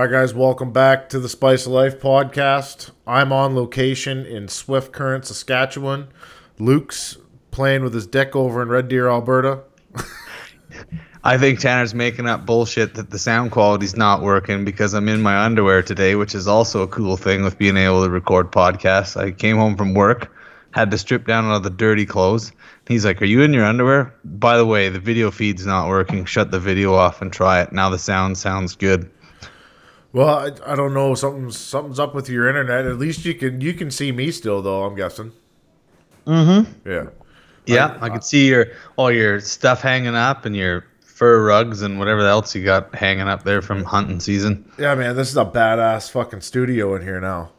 All right, guys, welcome back to the Spice of Life podcast. I'm on location in Swift Current, Saskatchewan. Luke's playing with his deck over in Red Deer, Alberta. I think Tanner's making up bullshit that the sound quality's not working because I'm in my underwear today, which is also a cool thing with being able to record podcasts. I came home from work, had to strip down all the dirty clothes. He's like, Are you in your underwear? By the way, the video feed's not working. Shut the video off and try it. Now the sound sounds good. Well, I, I don't know. Something's something's up with your internet. At least you can you can see me still, though. I'm guessing. Mm-hmm. Yeah. Yeah, I, can see your all your stuff hanging up and your fur rugs and whatever else you got hanging up there from hunting season. Yeah, man, this is a badass fucking studio in here now.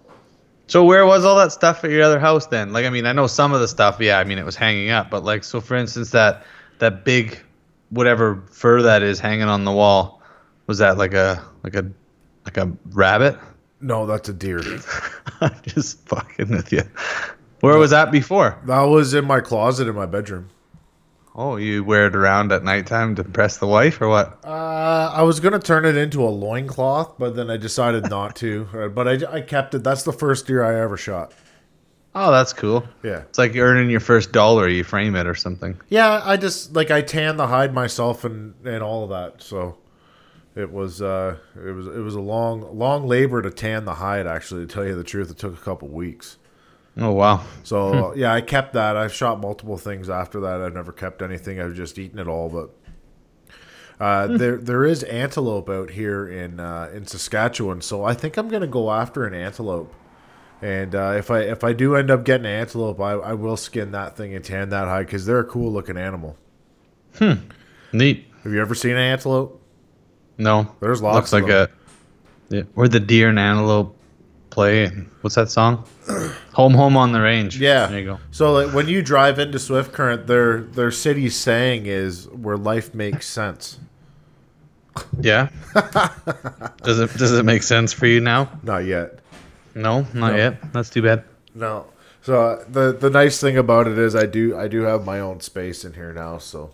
So where was all that stuff at your other house then? Like I mean, I know some of the stuff, yeah, I mean it was hanging up, but like so for instance that that big whatever fur that is hanging on the wall, was that like a like a like a rabbit? No, that's a deer. I'm just fucking with you. Where was that before? That was in my closet in my bedroom. Oh, you wear it around at nighttime to impress the wife or what? Uh, I was gonna turn it into a loincloth, but then I decided not to. Uh, But I, I kept it. That's the first deer I ever shot. Oh, that's cool. Yeah. It's like earning your first dollar, you frame it or something. Yeah, I just like I tan the hide myself and and all of that. So it was uh it was it was a long long labor to tan the hide. Actually, to tell you the truth, it took a couple weeks. Oh, wow. So yeah, I kept that. I've shot multiple things after that. I've never kept anything. I've just eaten it all. But uh, there there is antelope out here in uh, in Saskatchewan, so I think I'm gonna go after an antelope. And uh, if I if I do end up getting an antelope, I, I will skin that thing and tan that hide because they're a cool looking animal. Hmm. Neat. Have you ever seen an antelope? No. There's lots Looks of like them. a. Yeah, where the deer and antelope play. What's that song? home, home on the range. Yeah. There you go. So like when you drive into Swift Current, their their city saying is where life makes sense. Yeah. does it does it make sense for you now? Not yet. No, not No. yet. That's too bad. No. So uh, the the nice thing about it is I do I do have my own space in here now, so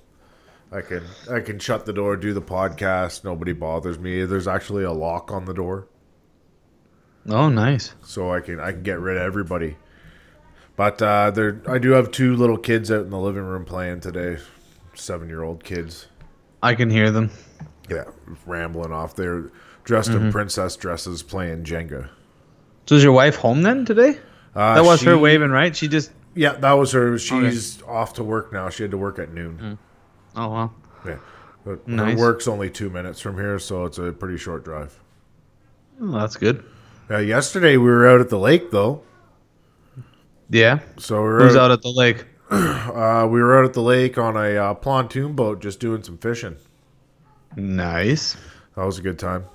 I can I can shut the door, do the podcast. Nobody bothers me. There's actually a lock on the door, Oh, nice. so I can I can get rid of everybody. But uh, there I do have two little kids out in the living room playing today, seven year old kids. I can hear them. Yeah, rambling off. They're dressed in princess dresses playing Jenga. So is your wife home then today? Uh, that was her waving, right? She just. Yeah, that was her. She's off to work now. She had to work at noon. Oh well. Yeah. But Nice. Her work's only two minutes from here, so it's a pretty short drive. Oh, that's good. Uh, yesterday we were out at the lake though, Yeah. so we were Who's out, out at the lake? uh, we were out at the lake on a uh, pontoon boat, just doing some fishing. Nice. That was a good time.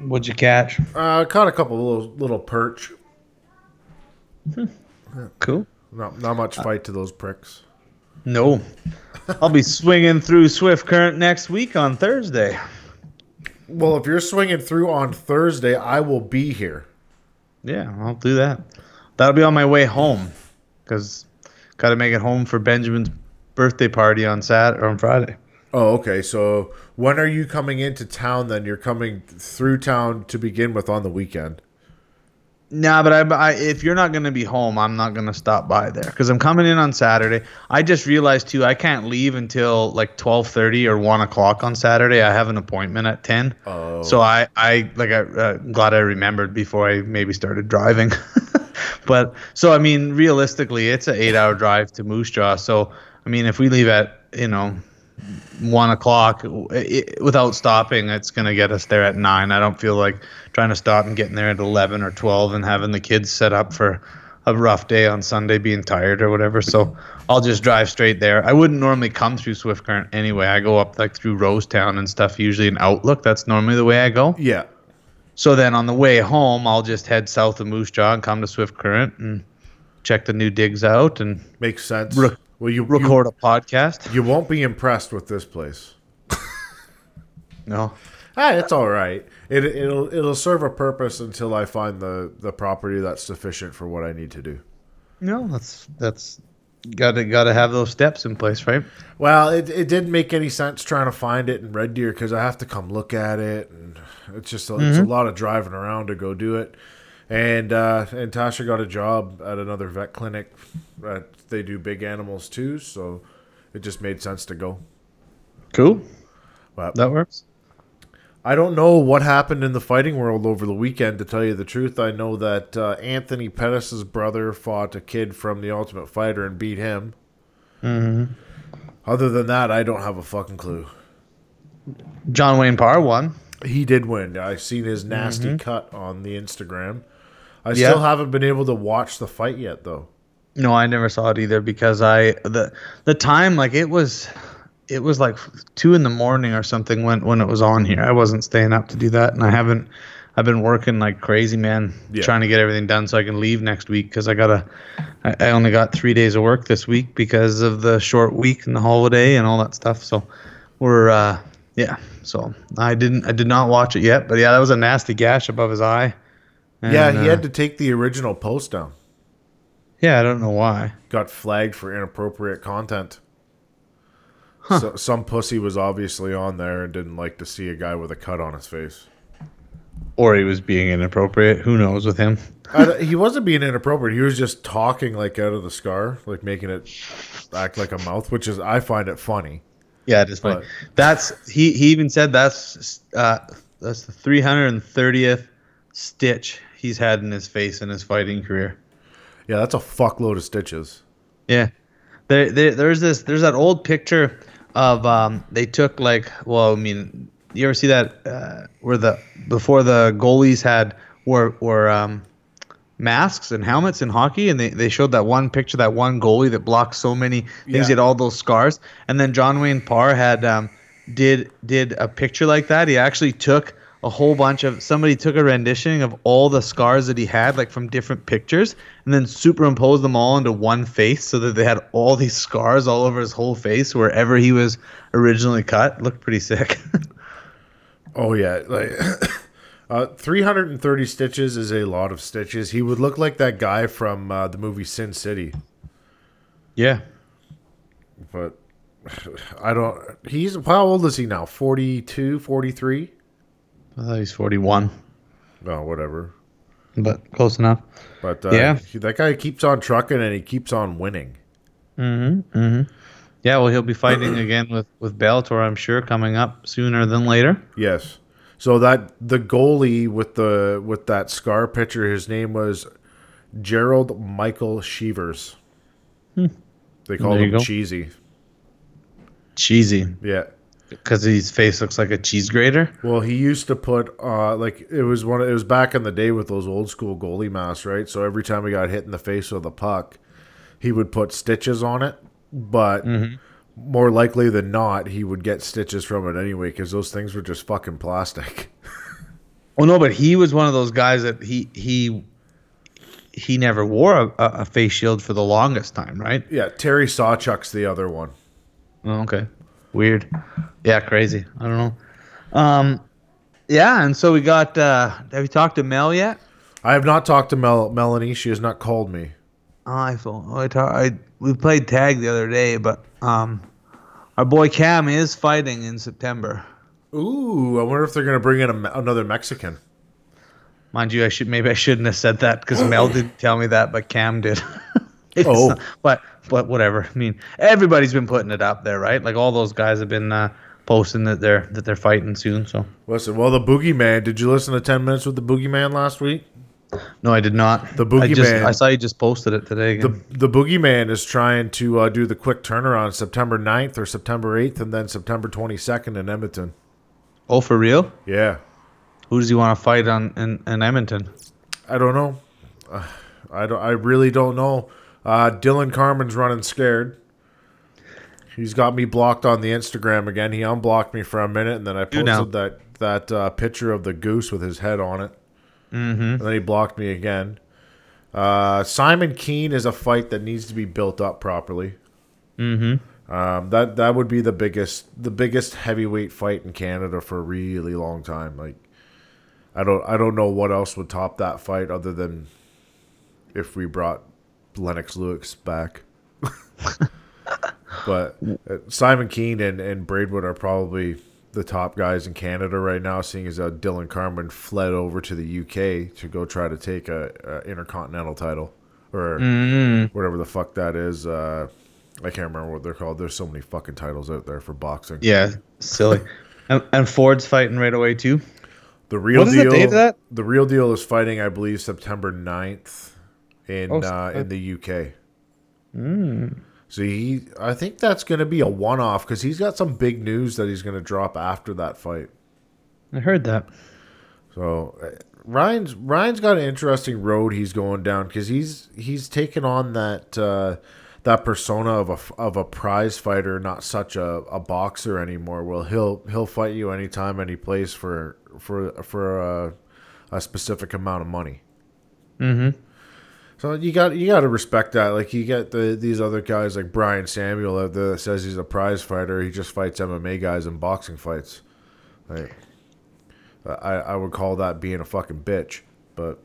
What'd you catch? Uh, caught a couple little little perch. Cool. Not not much fight to those pricks. No. I'll be swinging through Swift Current next week on Thursday. Well, if you're swinging through on Thursday, I will be here. Yeah, I'll do that. That'll be on my way home because got to make it home for Benjamin's birthday party on Sat or on Friday. Oh, okay. So when are you coming into town? Then you're coming through town to begin with on the weekend. Nah, but I, I if you're not gonna be home, I'm not gonna stop by there because I'm coming in on Saturday. I just realized too, I can't leave until like 12:30 or one o'clock on Saturday. I have an appointment at 10. Oh. So I, I like I uh, glad I remembered before I maybe started driving. but so I mean, realistically, it's an eight-hour drive to Moose Jaw. So I mean, if we leave at you know one o'clock it, without stopping, it's gonna get us there at nine. I don't feel like trying to stop and getting there at eleven or twelve and having the kids set up for a rough day on Sunday, being tired or whatever. So I'll just drive straight there. I wouldn't normally come through Swift Current anyway. I go up like through Rosetown and stuff, usually in Outlook. That's normally the way I go. Yeah. So then on the way home, I'll just head south of Moose Jaw and come to Swift Current and check the new digs out and Makes sense. Well, you record a podcast. You, you won't be impressed with this place. No. Ah, it's all right. It, it'll it'll serve a purpose until I find the the property that's sufficient for what I need to do. No, that's that's gotta gotta have those steps in place, right? Well, it, it didn't make any sense trying to find it in Red Deer because I have to come look at it, and it's just a, it's a lot of driving around to go do it. And uh, and Tasha got a job at another vet clinic that they do big animals too, so it just made sense to go. Cool. But That works. I don't know what happened in the fighting world over the weekend. To tell you the truth, I know that uh, Anthony Pettis' brother fought a kid from the Ultimate Fighter and beat him. Mm-hmm. Other than that, I don't have a fucking clue. John Wayne Parr won. He did win. I've seen his nasty cut on the Instagram. I Yeah. still haven't been able to watch the fight yet, though. No, I never saw it either because I the the time like it was it was like two in the morning or something when when it was on here. I wasn't staying up to do that, and I haven't. I've been working like crazy, man, Yeah. trying to get everything done so I can leave next week because I gotta. I, I only got three days of work this week because of the short week and the holiday and all that stuff. So we're uh yeah. So I didn't I did not watch it yet, but yeah, that was a nasty gash above his eye. Yeah, he uh, had to take the original post down. Yeah, I don't know why. Got flagged for inappropriate content. So, some pussy was obviously on there and didn't like to see a guy with a cut on his face. Or he was being inappropriate. Who knows with him? I he wasn't being inappropriate. He was just talking like out of the scar, like making it act like a mouth, which is I find it funny. Yeah, it is funny. But- That's he. He even said that's uh, that's the 330th stitch he's had in his face in his fighting career. Yeah, that's a fuckload of stitches. Yeah, there, there there's this there's that old picture of um they took like well I mean you ever see that uh, where the before the goalies had were were um masks and helmets in hockey and they, they showed that one picture that one goalie that blocked so many things Yeah. he had all those scars and then John Wayne Parr had um did did a picture like that he actually took a whole bunch of somebody took a rendition of all the scars that he had like from different pictures and then superimposed them all into one face so that they had all these scars all over his whole face wherever he was originally cut looked pretty sick Oh yeah, like uh, 330 stitches is a lot of stitches. He would look like that guy from uh, the movie Sin City, yeah but I don't. He's how old is he now? 42, 43? I thought he's 41 Oh, whatever. but close enough But uh, Yeah. he- that guy keeps on trucking and he keeps on winning. Mm-hmm. yeah well he'll be fighting again with with Bellator I'm sure coming up sooner than later Yes. So that the goalie with the with that scar picture, his name was Gerald Michael Cheevers. They called Hmm. There you him. Cheesy. cheesy Yeah. Because his face looks like a cheese grater Well, he used to put uh like it was one. It was back in the day with those old school goalie masks, right? So every time he got hit in the face with a puck, he would put stitches on it. But more likely than not, he would get stitches from it anyway because those things were just fucking plastic. Well, no, but he was one of those guys that he he he never wore a, a a face shield for the longest time, right? yeah, Terry Sawchuk's the other one. Oh, okay, weird. Yeah, crazy. I don't know. Um, yeah, and so we got. uh Have you talked to Mel yet? I have not talked to Mel- Melanie. She has not called me. Oh, I thought I, ta- I we played tag the other day, but um, our boy Cam is fighting in September. Ooh, I wonder if they're gonna bring in a, another Mexican. Mind you, I should maybe I shouldn't have said that because Mel didn't tell me that, but Cam did. It's Oh. not- but but whatever. I mean, everybody's been putting it up there, right? Like all those guys have been uh, posting that they're that they're fighting soon. So Listen, well, the Boogeyman. Did you listen to Ten Minutes with the Boogeyman last week? no, I did not. The I just I saw you just posted it today. The Again. the Boogeyman is trying to uh, do the quick turnaround September 9th or September 8th and then September 22nd in Edmonton. oh, for real? Yeah. Who does he want to fight on in, in Edmonton? I don't know. Uh, I don't I really don't know. Uh, Dillon Carman's running scared. He's got me blocked on the Instagram again. He unblocked me for a minute and then I You know. posted that that uh, picture of the goose with his head on it. Mm-hmm. And then he blocked me again. Uh, Simon Kean is a fight that needs to be built up properly. Mm-hmm. Um, that that would be the biggest the biggest heavyweight fight in Canada for a really long time. Like, I don't I don't know what else would top that fight other than if we brought Lennox Lewis back. but uh, Simon Kean and, and Braidwood are probably the top guys in Canada right now, seeing as uh, Dillon Carman fled over to the UK to go try to take a, a intercontinental title or whatever the fuck that is. Uh, I can't remember what they're called. There's so many fucking titles out there for boxing. Yeah, silly. and, and Ford's fighting right away too. The real the deal. that? The real deal is fighting, I believe, September 9th in Oh, uh, in the UK. So he, I think that's going to be a one-off because he's got some big news that he's going to drop after that fight. I heard that. So uh, Ryan's Ryan's got an interesting road he's going down because he's he's taken on that uh, that persona of a of a prize fighter, not such a, a boxer anymore. Well, he'll he'll fight you anytime, any place for for for a, a specific amount of money. Mm-hmm. So you got you got to respect that. Like you get the these other guys like Brian Samuel out there that says he's a prize fighter. He just fights MMA guys in boxing fights. Like, I, I would call that being a fucking bitch, but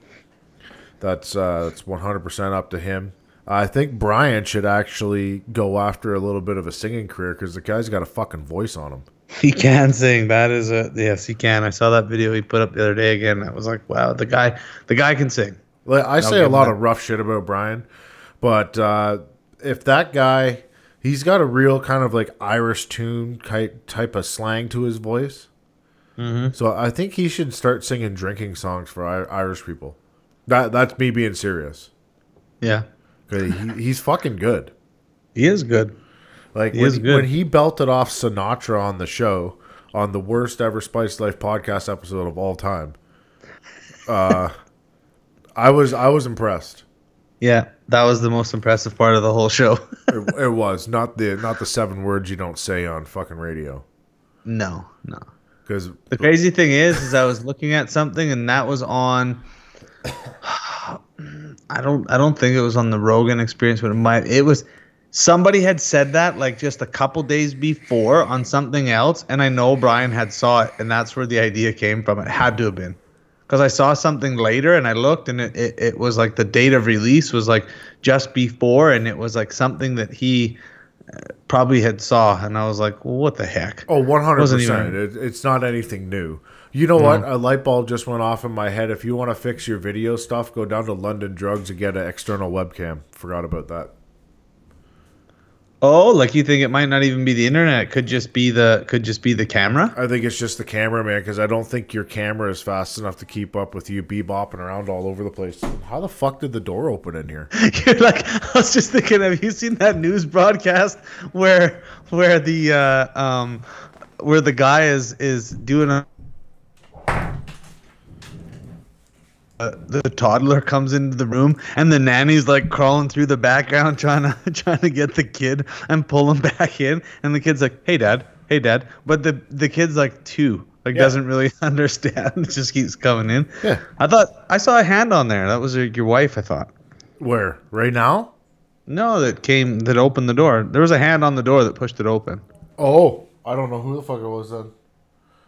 that's uh, that's one hundred percent up to him. I think Brian should actually go after a little bit of a singing career because the guy's got a fucking voice on him. He can sing. That is a yes, he can. I saw that video he put up the other day again. I was like, wow, the guy, the guy can sing. Like, I say a lot that. of rough shit about Brian, but uh, if that guy, he's got a real kind of like Irish tune type type of slang to his voice. Mm-hmm. So I think he should start singing drinking songs for Irish people. That that's me being serious. Yeah, he, he's fucking good. he is good. Like He when, is good. when he belted off Sinatra on the show on the worst ever Spice Life podcast episode of all time. Uh, I was I was impressed. Yeah, that was the most impressive part of the whole show. It, it was not the not the seven words you don't say on fucking radio. no, no. Because The crazy thing is, is I was looking at something and that was on. I don't, I don't think it was on the Rogan Experience, but it might. It was somebody had said that like just a couple days before on something else, and I know Brian had saw it, and that's where the idea came from. It had to have been because I saw something later and I looked, and it, it, it was like the date of release was like just before, and it was like something that he uh, probably had saw, and I was like, well, what the heck? Oh, oh, one hundred Wasn't percent. even- It, it's not anything new. You know what? A light bulb just went off in my head. If you want to fix your video stuff, go down to London Drugs and get an external webcam. Forgot about that. Oh, like you think it might not even be the internet? It could just be the could just be the camera. I think it's just the camera, man, because I don't think your camera is fast enough to keep up with you bebopping around all over the place. How the fuck did the door open in here? You're like, I was just thinking, have you seen that news broadcast where where the uh, um where the guy is is doing a uh, the toddler comes into the room and the nanny's like crawling through the background trying to trying to get the kid and pull him back in and the kid's like hey dad hey dad but the the kid's like two like Yeah. doesn't really understand it just keeps coming in Yeah. i thought i saw a hand on there that was your, your wife i thought Where? Right now? no that came that opened the door there was a hand on the door that pushed it open Oh, I don't know who the fuck it was then.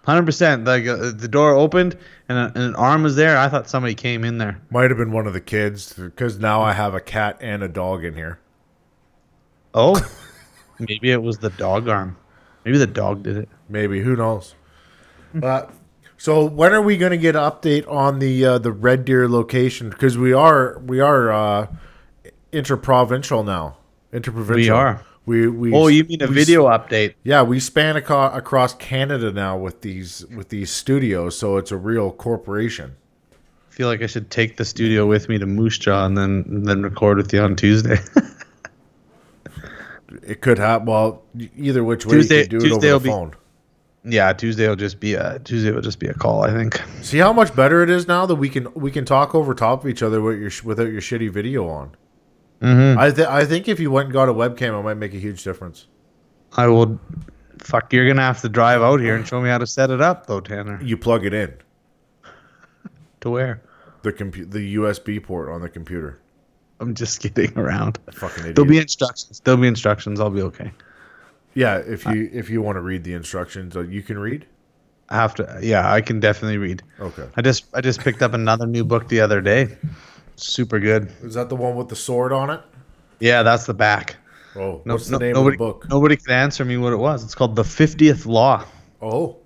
100% like uh, the door opened and, a, and an arm was there i thought somebody came in there Might have been one of the kids, because now I have a cat and a dog in here. oh maybe it was the dog arm maybe the dog did it Maybe who knows? But so when are we going to get an update on the uh, the Red Deer location? Because we are we are uh, interprovincial now. Interprovincial. We are. We we. oh you mean a video update Yeah, we span aco- across Canada now with these with these studios, so it's a real corporation. I feel like I should take the studio with me to Moose Jaw and then and then record with you on Tuesday. It could happen. well either which way Tuesday- you could do Tuesday it over the be- phone. yeah, Tuesday will just be a Tuesday will just be a call. I think. See how much better it is now that we can we can talk over top of each other with your without your shitty video on. Mm-hmm. I th- I think if you went and got a webcam, it might make a huge difference. I will fuck, you're gonna have to drive out here and show me how to set it up, though, Tanner. You plug it in To where? the compu- the USB port on the computer. I'm just kidding around. Fucking idiot. There'll be instructions. There'll be instructions. I'll be okay. yeah, if you if you want to read the instructions, uh, you can read. I have to. Yeah, I can definitely read. Okay. I just I just picked up another new book the other day. Super good. Is that the one with the sword on it? Yeah, that's the back. Oh, No, what's the no- name nobody, of the book? Nobody can answer me what it was. It's called The Fiftieth Law. Oh,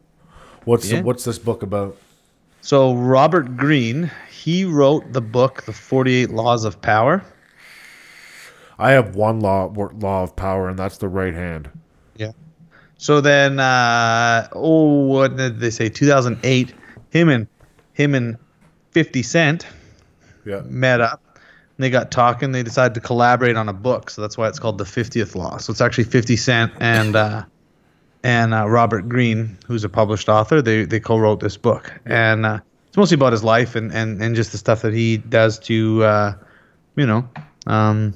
what's Yeah. the, what's this book about? So Robert Greene, he wrote the book The Forty Eight Laws of Power. I have one law law of power, and that's the right hand. Yeah. So then, uh, oh, what did they say? 2008. Him and him and 50 Cent Yeah. met up. And they got talking. They decided to collaborate on a book. So that's why it's called the 50th Law. So it's actually 50 Cent and uh, and uh, Robert Greene, who's a published author. They they co-wrote this book, and uh, it's mostly about his life and, and and just the stuff that he does to, uh, you know, um,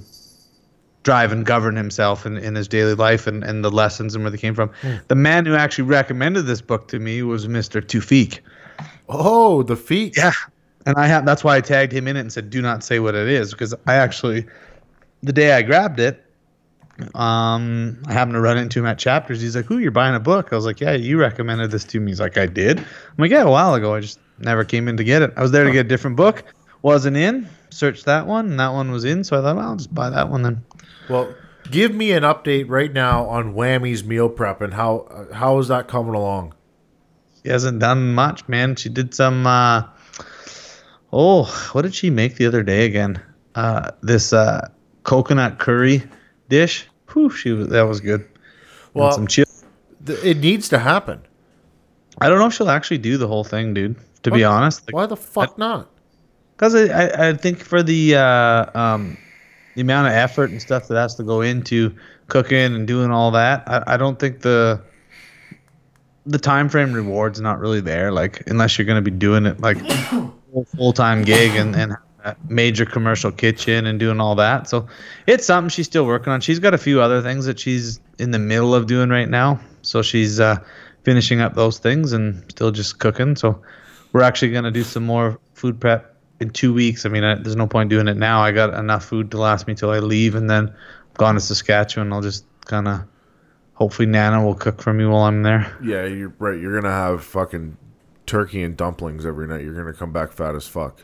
drive and govern himself in, in his daily life and, and the lessons and where they came from. The man who actually recommended this book to me was Mr. Tufik. Oh, the feet. Yeah. And I have that's why I tagged him in it and said, do not say what it is. Because I actually the day I grabbed it, um, I happened to run into him at chapters. He's like, Who, you're buying a book? I was like, Yeah, you recommended this to me. He's like, I did. I'm like, Yeah, a while ago. I just never came in to get it. I was there to get a different book. Wasn't in. Searched that one, and that one was in. So I thought, well, I'll just buy that one then. Well, give me an update right now on Whammy's meal prep and how uh, how is that coming along? She hasn't done much, man. She did some. Uh, oh, what did she make the other day again? Uh, this uh, coconut curry dish. Whew, she was that was good. And Well- some chili. Th- It needs to happen. I don't know if she'll actually do the whole thing, dude. To be What? honest, Why the fuck not? because I, I I think for the uh, um the amount of effort and stuff that has to go into cooking and doing all that, I, I don't think the the time frame reward's not really there. Like unless you're gonna be doing it like full time gig and and major commercial kitchen and doing all that. So it's something she's still working on. She's got a few other things that she's in the middle of doing right now. So she's uh, finishing up those things and still just cooking. So we're actually gonna do some more food prep in two weeks. I mean, I, there's no point doing it now. I got enough food to last me till I leave, and then I'm gone to Saskatchewan. I'll just kind of hopefully Nana will cook for me while I'm there. Yeah, you're right. You're gonna have fucking turkey and dumplings every night. You're gonna come back fat as fuck.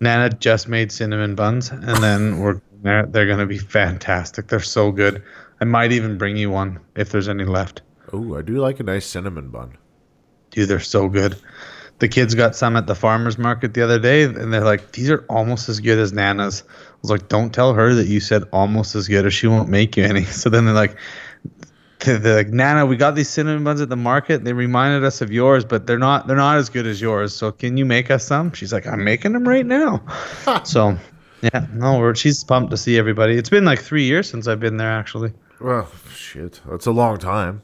Nana just made cinnamon buns, and then we're they're, they're gonna be fantastic. They're so good. I might even bring you one if there's any left. Oh, I do like a nice cinnamon bun. Dude, they're so good. The kids got some at the farmers market the other day, and they're like, "These are almost as good as Nana's." I was like, "Don't tell her that you said almost as good, or she won't make you any." So then they're like, like, "Nana, we got these cinnamon buns at the market. They reminded us of yours, but they're not. They're not as good as yours. So can you make us some?" She's like, "I'm making them right now." so, yeah, no, we're, she's pumped to see everybody. It's been like three years since I've been there, actually. Well, shit, that's a long time.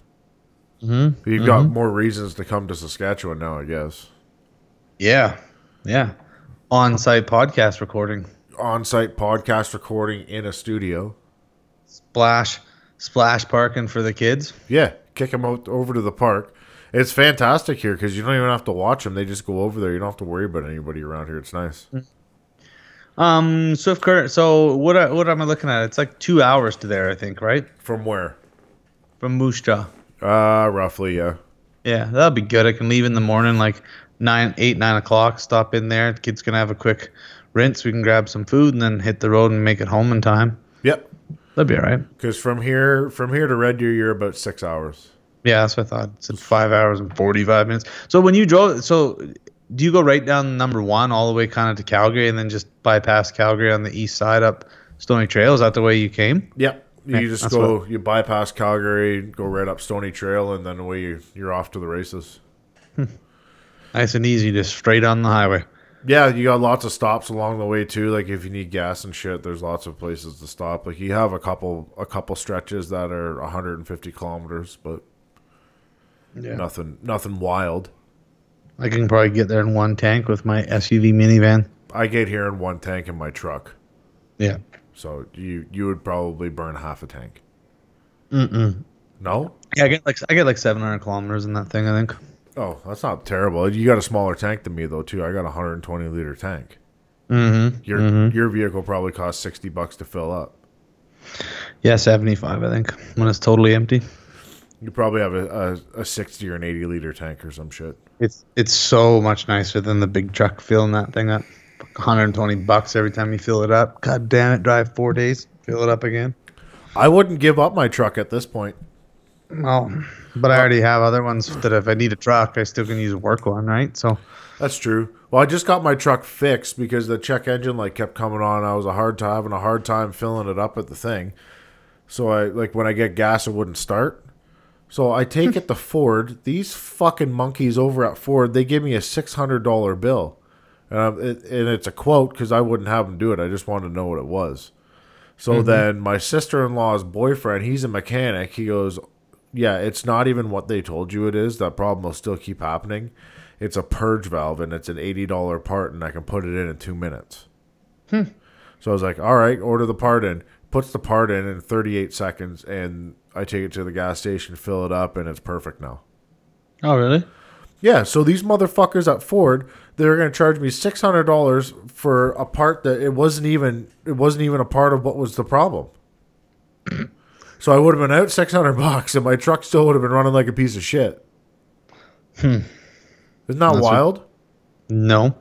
Mm-hmm. You've got more reasons to come to Saskatchewan now, I guess. Yeah, yeah. On-site podcast recording. On-site podcast recording in a studio. splash splash parking for the kids. Yeah, kick them out over to the park. It's fantastic here because you don't even have to watch them; they just go over there. You don't have to worry about anybody around here. It's nice. Um, Swift Current. So what? I- What am I looking at? It's like two hours to there, I think, right? From where? From Moose Jaw. Uh, roughly, yeah. Yeah, that'll be good. I can leave in the morning, like nine, eight, nine o'clock. Stop in there. The kids can have a quick rinse. We can grab some food and then hit the road and make it home in time. That'd be all right. Because from here, from here to Red Deer, you're about six hours. Yeah, that's what I thought. It's five hours and forty-five minutes. So when you drove, so do you go right down number one all the way kind of to Calgary and then just bypass Calgary on the east side up Stoney Trail? Is that the way you came? Yep. You just go, you bypass Calgary, go right up Stoney Trail, and then away you, you're off to the races. Hmm. Nice and easy, just straight on the highway. Yeah, you got lots of stops along the way too. Like if you need gas and shit, there's lots of places to stop. Like you have a couple, a couple stretches that are 150 kilometers, but Yeah. nothing, nothing wild. I can probably get there in one tank with my SUV minivan. I get here in one tank in my truck, Yeah. so you you would probably burn half a tank. Mm-mm. No. Yeah, I get like I get like 700 kilometers in that thing. I think. Oh, that's not terrible. You got a smaller tank than me though, too. I got a 120 liter tank. Mm-hmm. Your your vehicle probably costs 60 bucks to fill up. Yeah, 75. I think when it's totally empty. You probably have a, a, a 60 or an 80 liter tank or some shit. It's it's so much nicer than the big truck filling that thing up. 120 bucks every time you fill it up. God damn it! Drive four days, fill it up again. I wouldn't give up my truck at this point. Well, but I already have other ones that if I need a truck, I still can use a work one, right? So That's true. Well, I just got my truck fixed because the check engine light kept coming on. I was a hard time having a hard time filling it up at the thing. So I like when I get gas, it wouldn't start. So I take it to Ford. These fucking monkeys over at Ford, they give me a six hundred dollar bill, and, I'm, it, and it's a quote because I wouldn't have them do it. I just wanted to know what it was. So mm-hmm. then my sister in law's boyfriend, he's a mechanic. He goes, "Yeah, it's not even what they told you it is. That problem will still keep happening. It's a purge valve, and it's an eighty dollar part, and I can put it in in two minutes." Hmm. So I was like, "All right, order the part in." Puts the part in in thirty eight seconds, and I take it to the gas station, fill it up, and it's perfect now. Oh, really? Yeah, so these motherfuckers at Ford, they're going to charge me six hundred dollars for a part that it wasn't even it wasn't even a part of what was the problem. so I would have been out six hundred bucks, and my truck still would have been running like a piece of shit. Hmm. Isn't that That's what- wild? No.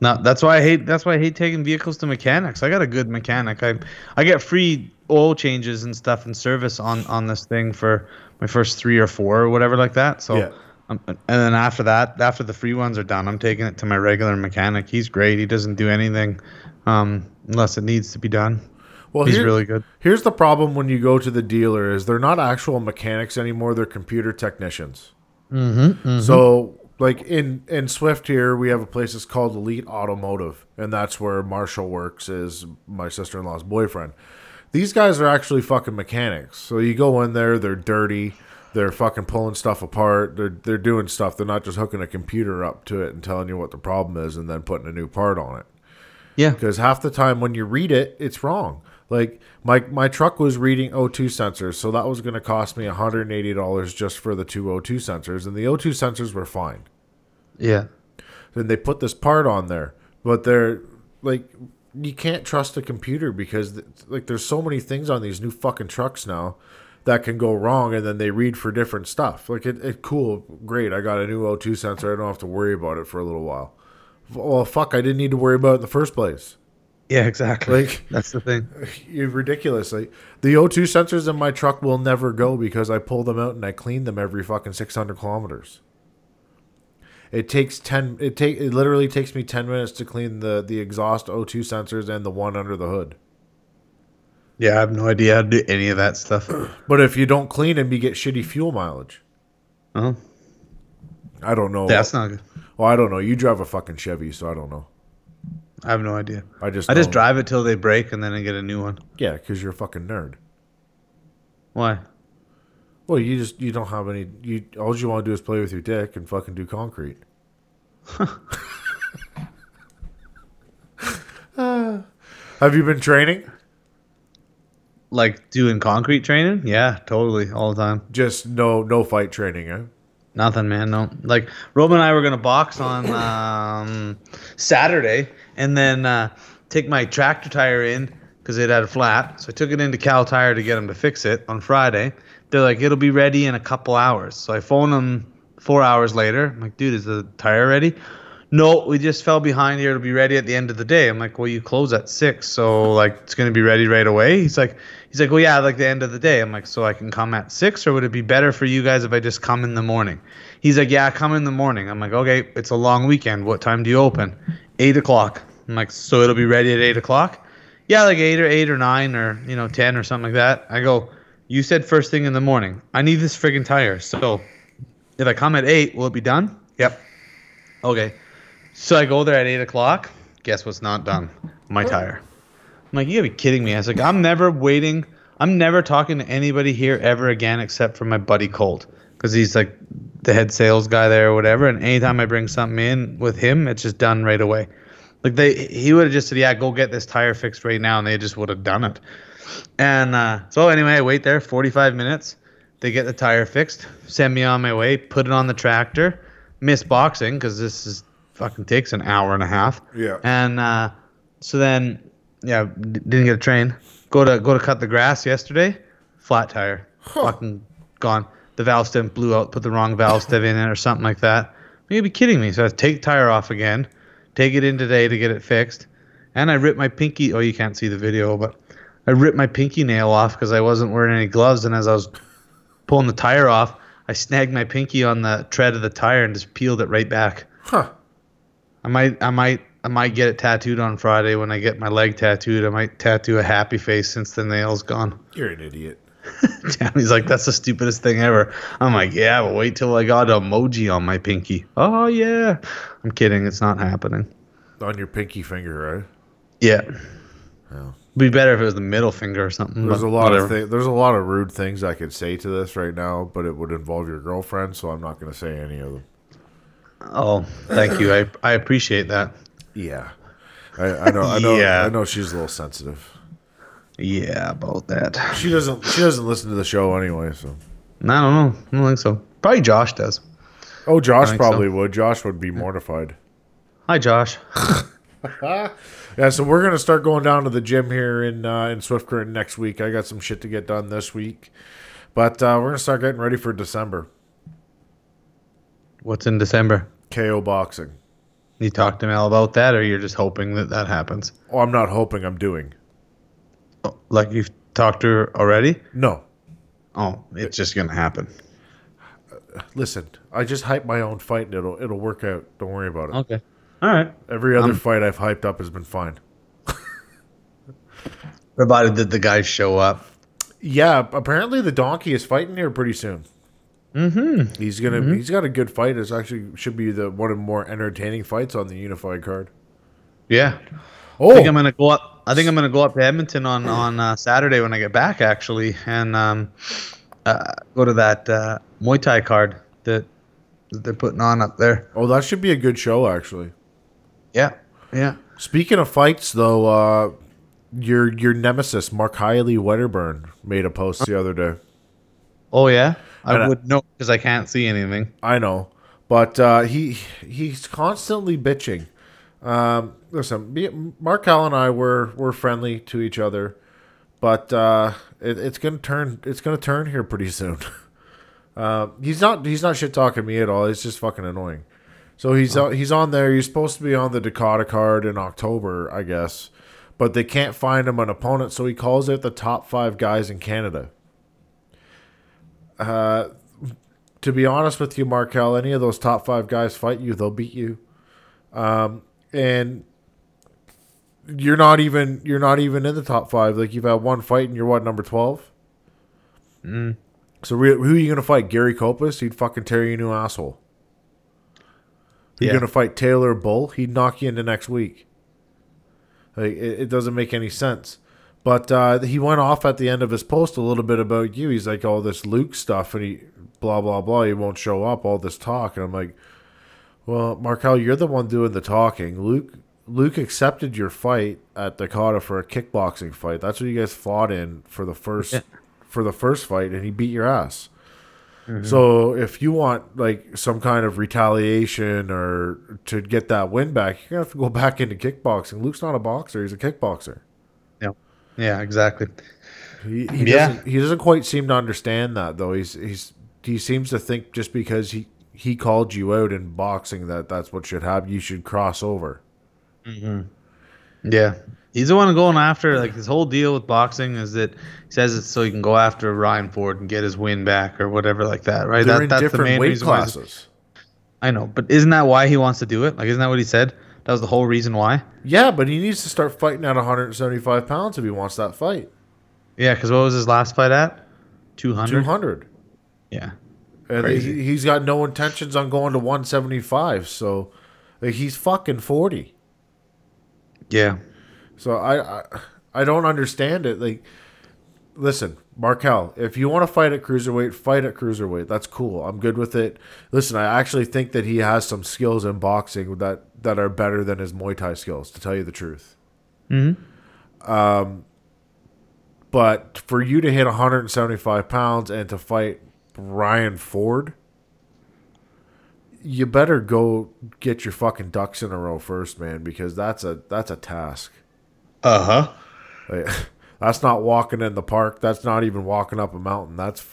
No, that's why I hate that's why I hate taking vehicles to mechanics. I got a good mechanic. I I get free oil changes and stuff and service on on this thing for my first 3 or 4 or whatever like that. So Yeah. um, and then after that, after the free ones are done, I'm taking it to my regular mechanic. He's great. He doesn't do anything um, unless it needs to be done. Well, He's here- really good. Here's the problem when you go to the dealer is they're not actual mechanics anymore. They're computer technicians. Mm-hmm, So like in in Swift here, we have a place that's called Elite Automotive, and that's where Marshall works. Is my sister in law's boyfriend. These guys are actually fucking mechanics. So you go in there, they're dirty. They're fucking pulling stuff apart. They're they're doing stuff. They're not just hooking a computer up to it and telling you what the problem is and then putting a new part on it Yeah. because half the time when you read it, it's wrong. Like my my truck was reading O2 sensors, so that was going to cost me $180 just for the two O2 sensors, and the O2 sensors were fine. Yeah. Then they put this part on there, but they're like you can't trust a computer because like there's so many things on these new fucking trucks now that can go wrong, and then they read for different stuff. Like it, it cool, great. I got a new O2 sensor. I don't have to worry about it for a little while. Well, fuck, I didn't need to worry about it in the first place. Yeah, exactly. Like- that's the thing. You're ridiculous. Like the O2 sensors in my truck will never go because I pull them out and I clean them every fucking 600 kilometers. It takes 10 it take it literally takes me 10 minutes to clean the the exhaust O2 sensors and the one under the hood. Yeah, I have no idea how to do any of that stuff. But if you don't clean them, you get shitty fuel mileage. Oh, I don't know. that's not good. Well, I don't know. You drive a fucking Chevy, so I don't know. I have no idea. I just I just drive it till they break and then I get a new one. Yeah, because you're a fucking nerd. Why? Well, you just you don't have any. You all you want to do is play with your dick and fucking do concrete. Uh, have you been training? Like doing concrete training? Yeah, totally, all the time. Just no no fight training, eh? Nothing, man. No. Like Rob and I were gonna box on um, Saturday, and then uh, take my tractor tire in because it had a flat. So I took it into Kal Tire to get them to fix it on Friday. They're like, it'll be ready in a couple hours. So I phone them four hours later. I'm like, dude, is the tire ready? No, we just fell behind here. It'll be ready at the end of the day. I'm like, well, you close at six, so like it's gonna be ready right away. He's like, he's like, well, yeah, like the end of the day. I'm like, so I can come at six, or would it be better for you guys if I just come in the morning? He's like, yeah, come in the morning. I'm like, okay, it's a long weekend. What time do you open? Eight o'clock. I'm like, so it'll be ready at eight o'clock? Yeah, like eight or eight or nine or you know ten or something like that. I go, you said first thing in the morning. I need this friggin' tire. So if I come at eight, will it be done? Yep. Okay. So I go there at eight o'clock. Guess what's not done? My tire. I'm like, you gotta be kidding me. I was like, I'm never waiting. I'm never talking to anybody here ever again except for my buddy Colt. Because he's like the head sales guy there or whatever. And anytime I bring something in with him, it's just done right away. Like they he would have just said, Yeah, go get this tire fixed right now, and they just would have done it. And uh, so anyway, I wait there 45 minutes. They get the tire fixed, send me on my way, put it on the tractor, miss boxing because this is fucking takes an hour and a half. Yeah. And uh, so then, yeah, d- didn't get a train. Go to go to cut the grass yesterday, flat tire, fucking gone. The valve stem blew out. Put the wrong valve stem in it or something like that. You'd be kidding me. So I take tire off again, take it in today to get it fixed, and I ripped my pinky. Oh, you can't see the video, but I ripped my pinky nail off because I wasn't wearing any gloves, and as I was pulling the tire off, I snagged my pinky on the tread of the tire and just peeled it right back. Huh. I might, I might, I might get it tattooed on Friday when I get my leg tattooed. I might tattoo a happy face since the nail's gone. You're an idiot. He's like, that's the stupidest thing ever. I'm like, yeah, but wait till I got emoji on my pinky. Oh yeah. I'm kidding. It's not happening. On your pinky finger, right? Yeah. Oh. Yeah. Be better if it was the middle finger or something. There's a lot whatever. of thi- there's a lot of rude things I could say to this right now, but it would involve your girlfriend, so I'm not going to say any of them. Oh, thank you. I I appreciate that. Yeah, I, I know. I know. Yeah. I know she's a little sensitive. Yeah, about that. She doesn't. She doesn't listen to the show anyway. So. I don't know. I don't think so. Probably Josh does. Oh, Josh think so. probably would. Josh would be mortified. Hi, Josh. Yeah, so we're gonna start going down to the gym here in uh, in Swift Current next week. I got some shit to get done this week, but uh, we're gonna start getting ready for December. What's in December? KO boxing. You talked to Mel about that, or you're just hoping that that happens? Oh, I'm not hoping. I'm doing. Like you've talked to her already? No, Oh, it's just gonna happen. listen. I just hype my own fight, and it'll it'll work out. Don't worry about it. Okay. All right. Every other Um, fight I've hyped up has been fine. Provided that the guys show up. Yeah, apparently the donkey is fighting here pretty soon. Mm-hmm. He's gonna. He's got a good fight. It's actually should be the one of the more entertaining fights on the unified card. Yeah. Oh, I think I'm gonna go up. I think I'm gonna go up to Edmonton on on uh, Saturday when I get back, actually, and um, uh, go to that uh, Muay Thai card that, that they're putting on up there. oh, that should be a good show actually. Yeah. Yeah. Speaking of fights, though, uh, your your nemesis Mark Hiley Wedderburn made a post the other day. Oh yeah. I And I- would know because I can't see anything. I know, but uh, he he's constantly bitching. Um, listen, me, Mark Hall and I were were friendly to each other, but uh, it, it's gonna turn it's gonna turn here pretty soon. uh, he's not he's not shit talking me at all. It's just fucking annoying. So he's uh, he's on there. He's supposed to be on the Dakota card in October, I guess, but they can't find him an opponent. So he calls out the top five guys in Canada. Uh, to be honest with you, Markel, any of those top five guys fight you, they'll beat you. Um, and you're not even you're not even in the top five. Like you've had one fight and you're what number twelve. Mm. So re- who are you gonna fight? Gary Kopas? He'd fucking tear you a new asshole. Who you Yeah. gonna fight? Taylor Bull? He'd knock you into next week. Like it, it doesn't make any sense. But uh, he went off at the end of his post a little bit about you. He's like all this Luke stuff, and he blah blah blah. He won't show up. All this talk, and I'm like, well, Markel, you're the one doing the talking. Luke Luke accepted your fight at Dakota for a kickboxing fight. That's what you guys fought in for the first Yeah. for the first fight, and he beat your ass. Mm-hmm. So if you want like some kind of retaliation or to get that win back, you're gonna have to go back into kickboxing. Luke's not a boxer; he's a kickboxer. Yeah. Yeah. Exactly. He, he Yeah. doesn't he doesn't quite seem to understand that though. He's he's he seems to think just because he he called you out in boxing that that's what should happen. You should cross over. Mm-hmm. Yeah. He's the one going after like his whole deal with boxing is that he says it's so he can go after Ryan Ford and get his win back or whatever like that, right? They're That, in that's the different main weight reason why classes. I know, but isn't that why he wants to do it? Like, isn't that what he said? That was the whole reason why. Yeah, but he needs to start fighting at 175 pounds if he wants that fight. Yeah, because what was his last fight at? Two hundred. 200. Yeah. And Crazy. he, he's got no intentions on going to 175. So he's fucking 40. Yeah. So I, I I don't understand it. Like, listen, Markel, if you want to fight at cruiserweight, fight at cruiserweight. That's cool. I'm good with it. Listen, I actually think that he has some skills in boxing that that are better than his Muay Thai skills. To tell you the truth. Mm-hmm. But for you to hit 175 pounds and to fight Ryan Ford, you better go get your fucking ducks in a row first, man, because that's a that's a task. Uh huh. That's not walking in the park. That's not even walking up a mountain. That's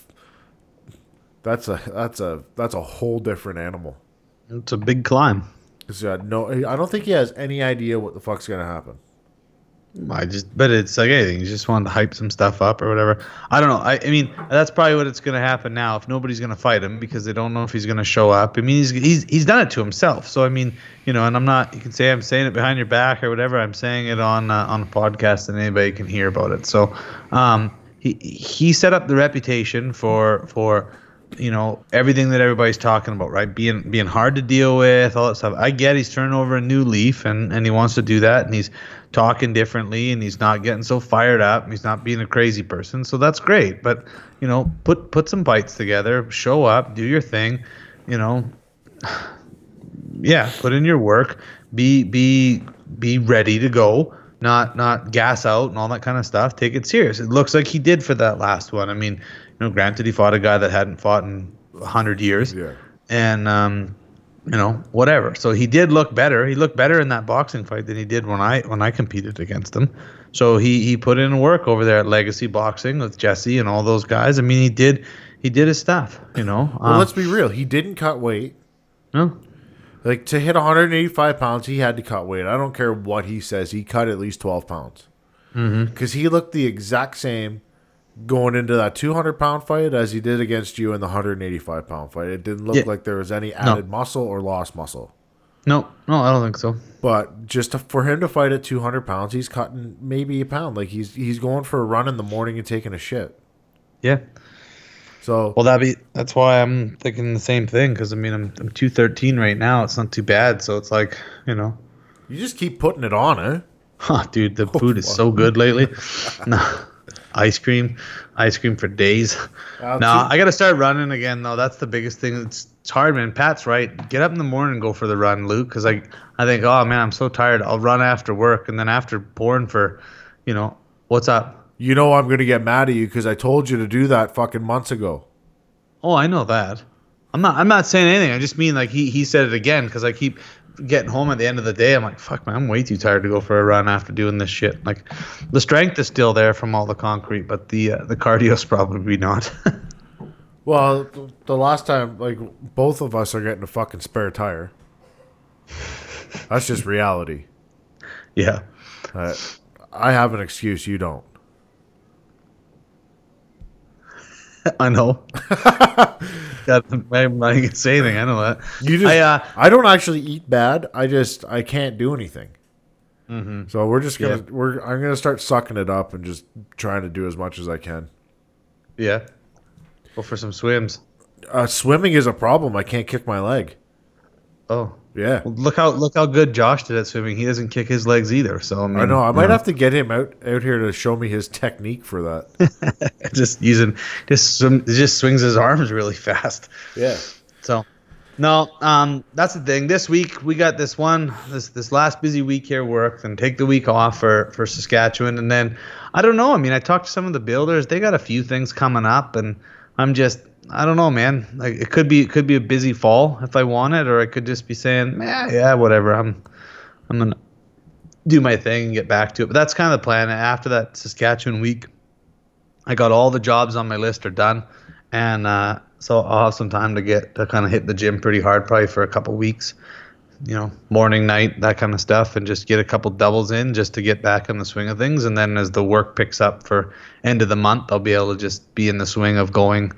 that's a that's a that's a whole different animal. It's a big climb. uh, no, I don't think he has any idea what the fuck's gonna happen. I just, but it's like anything. You just wanted to hype some stuff up or whatever. I don't know. I, I mean, that's probably what it's going to happen now. If nobody's going to fight him because they don't know if he's going to show up. I mean, he's he's he's done it to himself. So I mean, you know, and I'm not. You can say I'm saying it behind your back or whatever. I'm saying it on uh, on a podcast and anybody can hear about it. So, um, he he set up the reputation for for you know everything that everybody's talking about, right? Being being hard to deal with, all that stuff. I get he's turning over a new leaf, and and he wants to do that, and he's talking differently, and he's not getting so fired up, he's not being a crazy person. So that's great. But you know, put put some bites together, show up, do your thing, you know. Yeah, put in your work. Be be be ready to go. Not not gas out and all that kind of stuff. Take it serious. It looks like he did for that last one. I mean, you know, granted he fought a guy that hadn't fought in hundred years, Yeah. and um, you know, whatever. So he did look better. He looked better in that boxing fight than he did when I when I competed against him. So he he put in work over there at Legacy Boxing with Jesse and all those guys. I mean, he did he did his stuff. You know. Well, Um, let's be real. He didn't cut weight. no, Like to hit 185 pounds, he had to cut weight. I don't care what he says. He cut at least 12 pounds because he looked the exact same going into that 200 pound fight as he did against you in the 185 pound fight. It didn't look Yeah. like there was any added muscle or lost muscle. no, no. I don't think so. But just to, for him to fight at 200 pounds, he's cutting maybe a pound. Like he's he's going for a run in the morning and taking a shit. Yeah. So Well, that be that's why I'm thinking the same thing because I mean I'm I'm two thirteen right now. It's not too bad, so it's like you know, you just keep putting it on, eh? huh, dude, the food is so good lately. no, ice cream, ice cream for days. Uh, no, two- I gotta start running again though. That's the biggest thing. It's, it's hard, man. Pat's right. Get up in the morning and go for the run, Luke. Because I I think, oh man, I'm so tired. I'll run after work, and then after pouring for, you know, what's up? You know I'm gonna get mad at you because I told you to do that fucking months ago. Oh, I know that. I'm not. I'm not saying anything. I just mean like he he said it again because I keep getting home at the end of the day. I'm like, fuck, man, I'm way too tired to go for a run after doing this shit. Like, the strength is still there from all the concrete, but the uh, the cardio's probably not. Well, the last time, like both of us are getting a fucking spare tire. That's just reality. yeah. Uh, I have an excuse. You don't. I know. God, I'm not even gonna say anything. I know that. You just. I, I, uh, don't actually eat bad. I just I can't do anything. Mm-hmm. So we're just gonna Yeah. we're I'm gonna start sucking it up and just trying to do as much as I can. yeah. Go for some swims. Uh, swimming is a problem. I can't kick my leg. Oh. Yeah. Well, look how look how good Josh did at swimming. He doesn't kick his legs either. So I, mean, I know. I might have to get him out out here to show me his technique for that. just using just swim, just swings his arms really fast. yeah. So, no, um, that's the thing. This week we got this one, this this last busy week here worked, and take the week off for for Saskatchewan, and then I don't know. I mean, I talked to some of the builders. They got a few things coming up, and I'm just I don't know, man. Like it could be it could be a busy fall if I want it, or I could just be saying, yeah, yeah, whatever. I'm I'm gonna do my thing and get back to it. But that's kind of the plan. After that Saskatchewan week, I got all the jobs on my list are done, and uh, so I'll have some time to get to kind of hit the gym pretty hard, probably for a couple weeks. You know, morning, night, that kind of stuff, and just get a couple doubles in just to get back in the swing of things. And then as the work picks up for end of the month, I'll be able to just be in the swing of going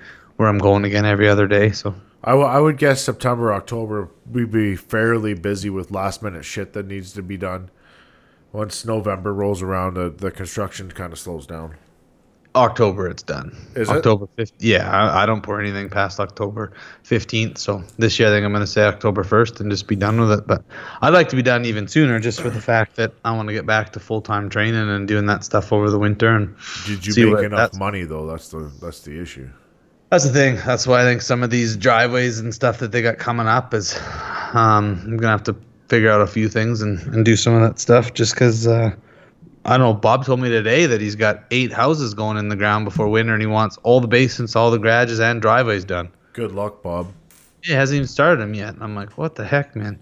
where I'm going again every other day. So I, w- I would guess September, October, we'd be fairly busy with last minute shit that needs to be done. Once November rolls around, the, the construction kind of slows down. October, it's done. Is it? October 15th. Yeah, I, I don't pour anything past October 15th. So this year, I think I'm going to say October 1st and just be done with it. But I'd like to be done even sooner, just for the fact that I want to get back to full time training and doing that stuff over the winter. And Did you make enough money though? That's the that's the issue. That's the thing. That's why I think some of these driveways and stuff that they got coming up is, um, I'm gonna have to figure out a few things and, and do some of that stuff just because, uh, I don't know. Bob told me today that he's got eight houses going in the ground before winter, and he wants all the basements, all the garages, and driveways done. Good luck, Bob. He hasn't even started them yet. I'm like, what the heck, man?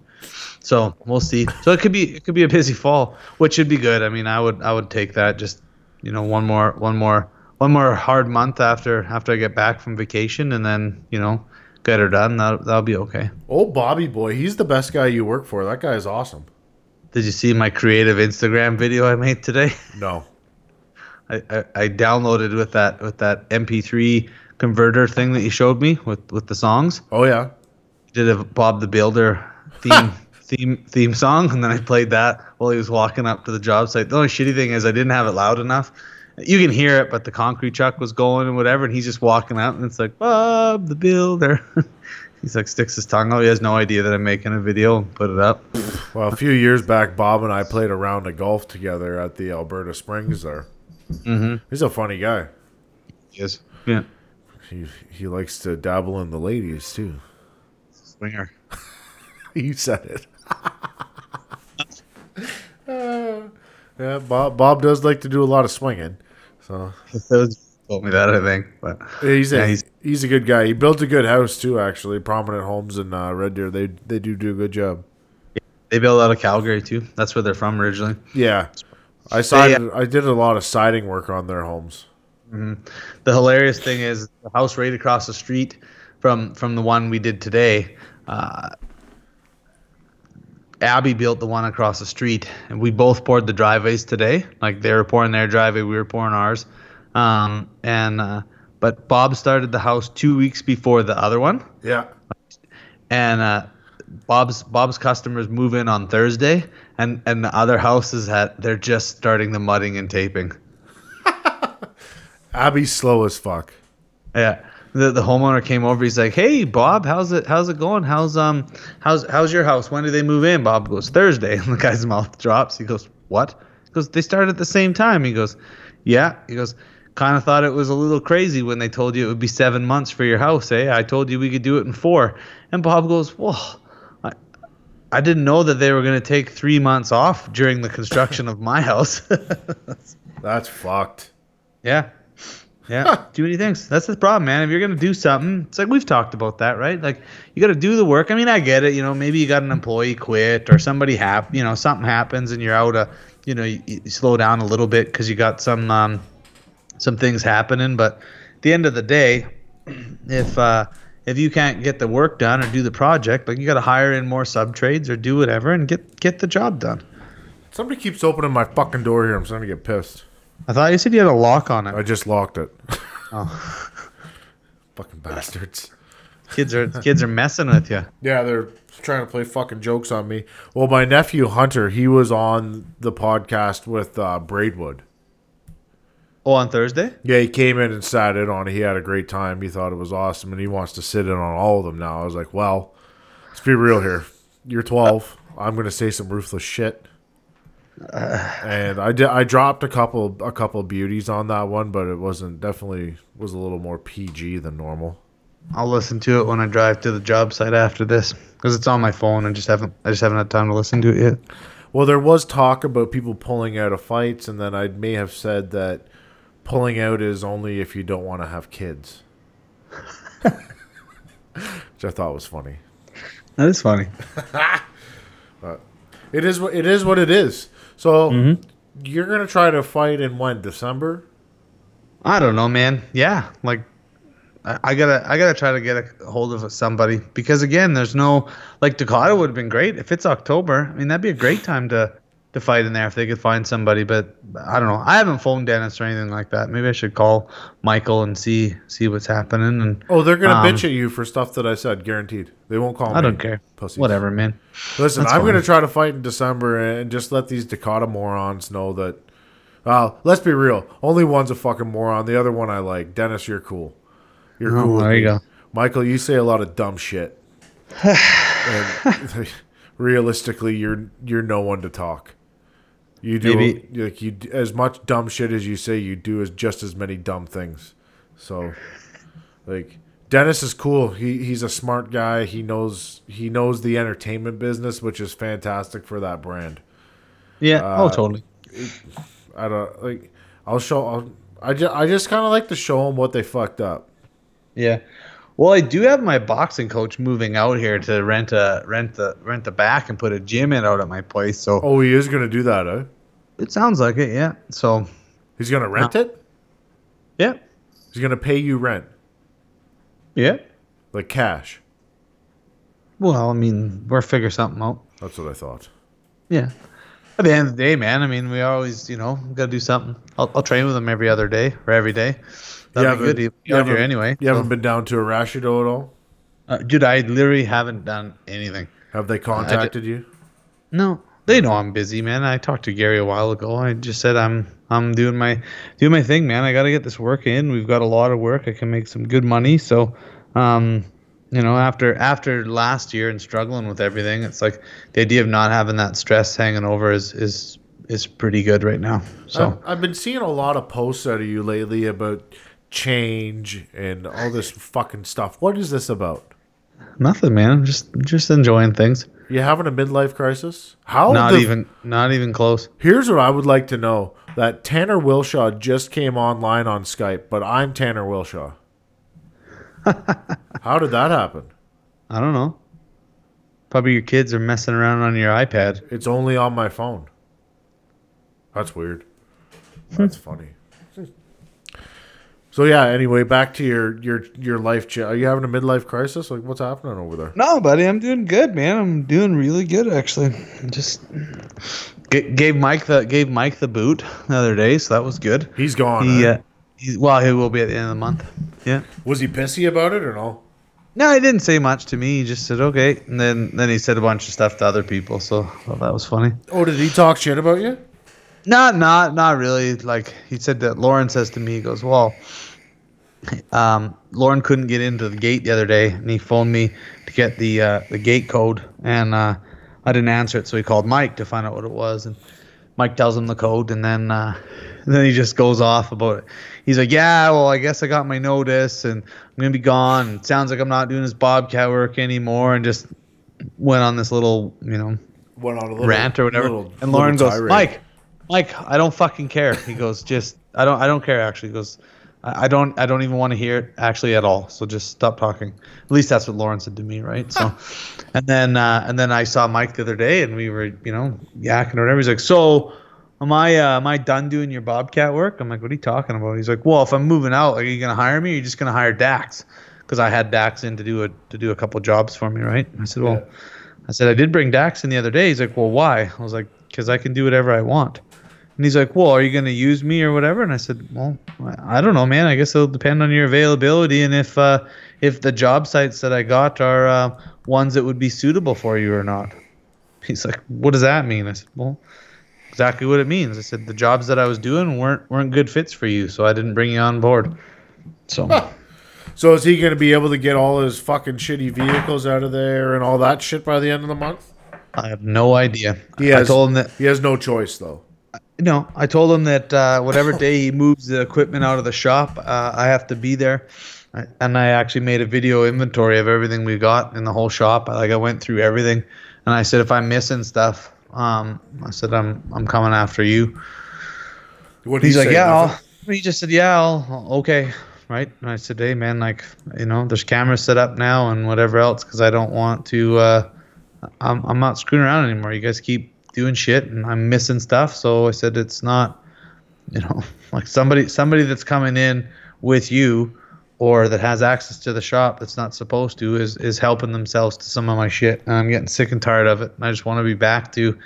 So we'll see. So it could be it could be a busy fall, which should be good. I mean, I would I would take that. Just you know, one more one more one more hard month after after I get back from vacation, and then you know, get her done. That that'll be okay. Old Bobby boy, he's the best guy you work for. That guy is awesome. Did you see my creative Instagram video I made today? No. I, I, I downloaded with that with that MP3 converter thing that you showed me with with the songs. Oh yeah. Did a Bob the Builder theme theme theme song, and then I played that while he was walking up to the job site. The only shitty thing is I didn't have it loud enough. You can hear it, but the concrete truck was going and whatever, and he's just walking out, and it's like Bob the Builder. he's like sticks his tongue out. He has no idea that I'm making a video and put it up. Well, a few years back, Bob and I played a round of golf together at the Alberta Springs there. Mm-hmm. He's a funny guy. Yes. Yeah. He he likes to dabble in the ladies too. Swinger. You said it. Uh, yeah, Bob Bob does like to do a lot of swinging. So Those told me that I think, but he's a Yeah, he's, he's- a good guy. He built a good house too. Actually, prominent homes in uh, Red Deer. They they do do a good job. they build out of Calgary too. That's where they're from originally. Yeah, I sided. I did a lot of siding work on their homes. The hilarious thing is the house right across the street from from the one we did today. Uh, Abby built the one across the street, and we both poured the driveways today. Like they were pouring their driveway, we were pouring ours. Um, and uh, but Bob started the house two weeks before the other one, Yeah. and uh, Bob's Bob's customers move in on Thursday, and and the other houses had they're just starting the mudding and taping. Abby's slow as fuck. Yeah. The, the homeowner came over. He's like, "Hey, Bob, how's it? How's it going? How's um, how's how's your house? When do they move in?" Bob goes, "Thursday." And the guy's mouth drops. He goes, "What?" He goes, "They started at the same time." He goes, "Yeah." He goes, "Kind of thought it was a little crazy when they told you it would be seven months for your house, eh? I told you we could do it in four. And Bob goes, "Well, I, I didn't know that they were going to take three months off during the construction of my house." That's fucked. Yeah. Yeah. Too many things. That's the problem, man. If you're gonna do something, it's like we've talked about that, right? Like you gotta do the work. I mean, I get it, you know, maybe you got an employee quit or somebody hap you know, something happens and you're out of you know, you, you slow down a little bit because you got some um some things happening. But at the end of the day, if uh if you can't get the work done or do the project, like you gotta hire in more sub trades or do whatever and get get the job done. Somebody keeps opening my fucking door here. I'm starting to get pissed. I thought you said you had a lock on it. I just locked it. Oh. fucking bastards. Kids are kids are messing with you. Yeah, they're trying to play fucking jokes on me. Well, my nephew Hunter, he was on the podcast with uh, Braidwood. Oh, on Thursday? Yeah, he came in and sat in on it. He had a great time. He thought it was awesome, and he wants to sit in on all of them now. I was like, well, let's be real here. You're 12. I'm going to say some ruthless shit. And I did. I dropped a couple, a couple beauties on that one, but it wasn't definitely was a little more PG than normal. I'll listen to it when I drive to the job site after this because it's on my phone. I just haven't I just haven't had time to listen to it yet. Well, there was talk about people pulling out of fights, and then I may have said that pulling out is only if you don't want to have kids, which I thought was funny. That is funny. but It is what it is. What it is. So mm-hmm. you're gonna try to fight in when December? I don't know, man. Yeah, like I, I gotta I gotta try to get a hold of somebody because again, there's no like Dakota would have been great if it's October. I mean, that'd be a great time to to fight in there if they could find somebody. But I don't know. I haven't phoned Dennis or anything like that. Maybe I should call Michael and see see what's happening. And Oh, they're gonna Um, bitch at you for stuff that I said, guaranteed. They won't call me. I don't care. Pussies. Whatever, man. Listen, That's I'm going to try to fight in December and just let these Dakota morons know that. Uh, let's be real. Only one's a fucking moron. The other one I like. Dennis, you're cool. You're Oh, cool. there you go. Michael, you say a lot of dumb shit. and realistically, you're you're no one to talk. You do Maybe- like you as much dumb shit as you say. You do as just as many dumb things. So, like Dennis is cool. He he's a smart guy. He knows he knows the entertainment business, which is fantastic for that brand. Yeah. Uh, oh, totally. I don't like. I'll show. I'll, I just I just kind of like to show them what they fucked up. Yeah. Well, I do have my boxing coach moving out here to rent a rent the rent the back and put a gym in out at my place. So Oh, he is gonna do that, eh? it sounds like it. Yeah. So He's gonna rent it. yeah, He's gonna pay you rent, yeah. like cash. Well, I mean, we'll figure something out. That's what I thought. Yeah. At the end of the day, man, I mean, we always, you know, got to do something. I'll, I'll train with him every other day or every day. That'd You be good. haven't- you be out here haven't- anyway. You haven't been down to a Rashido at all. uh, dude, I literally haven't done anything. Have they contacted you? No, they know I'm busy, man. I talked to Gary a while ago. I just said I'm I'm doing my doing my thing, man. I got to get this work in. We've got a lot of work. I can make some good money. So, um, you know, after after last year and struggling with everything, it's like the idea of not having that stress hanging over is is is pretty good right now. So. I've, I've been seeing a lot of posts out of you lately about change and all this fucking stuff. What is this about? Nothing, man. I'm just just enjoying things. You having a midlife crisis? How? Not the- even not even close. Here's what I would like to know: that Tanner Wilshaw just came online on Skype, but I'm Tanner Wilshaw. How did that happen? I don't know. Probably your kids are messing around on your iPad. It's only on my phone. That's weird. Hmm. That's funny. So yeah. Anyway, back to your your your life. Ch- are you having a midlife crisis? Like, what's happening over there? No, buddy, I'm doing good, man. I'm doing really good actually. Just g- gave Mike the gave Mike the boot the other day, so that was good. He's gone. He, eh? uh, he's well, he will be at the end of the month. Yeah. Was he pissy about it or no? No, he didn't say much to me. He just said okay, and then then he said a bunch of stuff to other people. So well, that was funny. Oh, did he talk shit about you? Not, not, not really. Like he said that Lauren says to me, he goes, "Well, um, Lauren couldn't get into the gate the other day, and he phoned me to get the uh, the gate code, and uh, I didn't answer it, so he called Mike to find out what it was, and Mike tells him the code, and then uh, then he just goes off about it. He's like, "Yeah, well, I guess I got my notice, and I'm gonna be gone. It sounds like I'm not doing his bobcat work anymore," and just went on this little, you know, Went on a little rant or whatever. little- and Lauren goes, tirade. Mike, Mike, I don't fucking care. He goes, just I don't I don't care actually. He goes, I I don't I don't even want to hear it actually at all. So just stop talking. At least that's what Lauren said to me, right? So, and then uh, and then I saw Mike the other day, and we were you know yakking or whatever. He's like, so. Am I uh, am I done doing your Bobcat work? I'm like, what are you talking about? He's like, well, if I'm moving out, are you gonna hire me? or Are you just gonna hire Dax? Because I had Dax in to do a to do a couple jobs for me, right? I said, well, I said, I did bring Dax in the other day. He's like, well, why? I was like, because I can do whatever I want. And he's like, well, are you going to use me or whatever? And I said, well, I don't know, man. I guess it'll depend on your availability and if uh, if the job sites that I got are uh, ones that would be suitable for you or not. He's like, what does that mean? I said, well, exactly what it means. I said the jobs that I was doing weren't weren't good fits for you, so I didn't bring you on board. So. So is he going to be able to get all his fucking shitty vehicles out of there and all that shit by the end of the month? I have no idea. He has, I told him that he has no choice though. No, I told him that uh, whatever day he moves the equipment out of the shop, uh, I have to be there. I, and I actually made a video inventory of everything we got in the whole shop. Like I went through everything, and I said if I'm missing stuff, um, I said I'm I'm coming after you. What He's he like, yeah, I'll, he just said, yeah, I'll, okay, right. And I said, hey man, like you know, there's cameras set up now and whatever else because I don't want to. Uh, I'm I'm not screwing around anymore. You guys keep doing shit and I'm missing stuff. So I said it's not, you know, like somebody somebody that's coming in with you or that has access to the shop that's not supposed to is is helping themselves to some of my shit. And I'm getting sick and tired of it. And I just want to be back to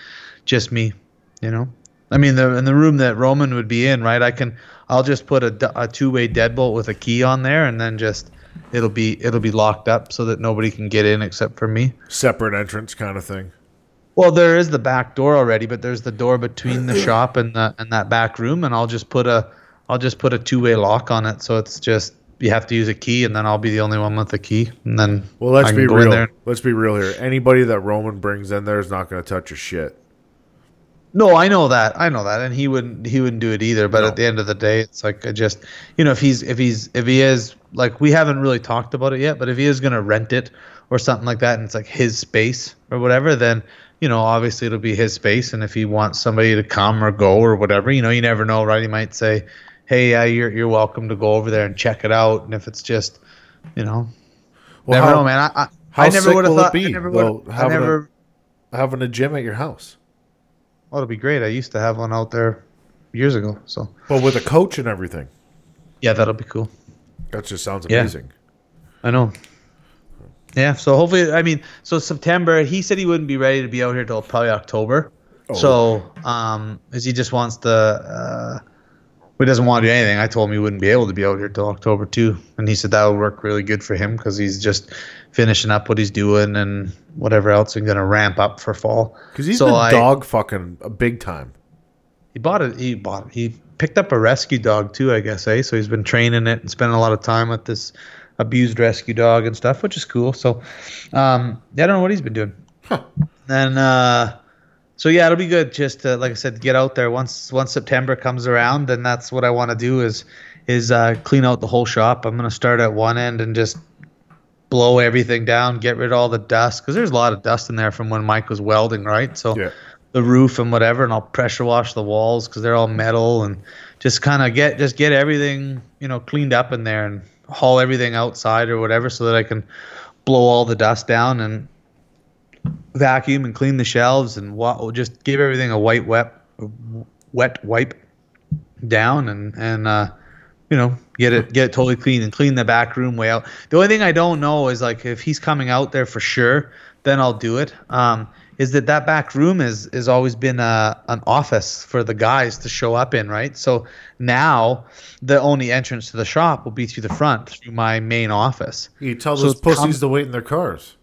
just me, you know. I mean, the in the room that Roman would be in, right? I can, I'll just put a, a two-way deadbolt with a key on there, and then just it'll be it'll be locked up so that nobody can get in except for me. Separate entrance kind of thing. Well, there is the back door already, but there's the door between the shop and the and that back room, and I'll just put a I'll just put a two-way lock on it, so it's just you have to use a key, and then I'll be the only one with the key, and then Well, let's be real. Let's be real here. Anybody that Roman brings in there is not going to touch your shit. No, I know that. I know that, and he wouldn't. He wouldn't do it either. But No. at the end of the day, it's like I just, you know, if he's if he's if he is like we haven't really talked about it yet, but if he is gonna rent it or something like that, and it's like his space or whatever, then you know, obviously it'll be his space, and if he wants somebody to come or go or whatever, you know, you never know, right? He might say, "Hey, uh, you're you're welcome to go over there and check it out," and if it's just, you know, Well, never how- know, man. I I, how I never would have thought. I be, never would. I having a- Having a gym at your house, Well, it'll be great. I used to have one out there years ago, so but with a coach and everything. yeah, that'll be cool. That just sounds Yeah. amazing. I know. Yeah, so hopefully, I mean, so September. He said he wouldn't be ready to be out here till probably October. Oh. So, um, as he just wants to, uh, he doesn't want to do anything. I told him he wouldn't be able to be out here till October too, and he said that would work really good for him because he's just finishing up what he's doing and whatever else, and going to ramp up for fall. Because he's So been I- dog fucking a big time. He bought it. He bought. He picked up a rescue dog too, I guess. Eh? So he's been training it and spending a lot of time with this abused rescue dog and stuff, which is cool. So, um, yeah, I don't know what he's been doing. And uh, so yeah, it'll be good. Just to, like I said, get out there once once September comes around. Then that's what I want to do is is uh, clean out the whole shop. I'm gonna start at one end and just blow everything down, get rid of all the dust because there's a lot of dust in there from when Mike was welding, right? So Yeah. the roof and whatever, and I'll pressure wash the walls because they're all metal and just kind of get just get everything you know cleaned up in there and haul everything outside or whatever so that I can blow all the dust down and vacuum and clean the shelves and wa- just give everything a white wet wet wipe down and and uh, you know get it get it totally clean and clean the back room way out. The only thing I don't know is like if he's coming out there for sure, then I'll do it. Um, is that that back room is is always been a an office for the guys to show up in, right? So now the only entrance to the shop will be through the front through my main office. You tell So those it's com- pussies to wait in their cars.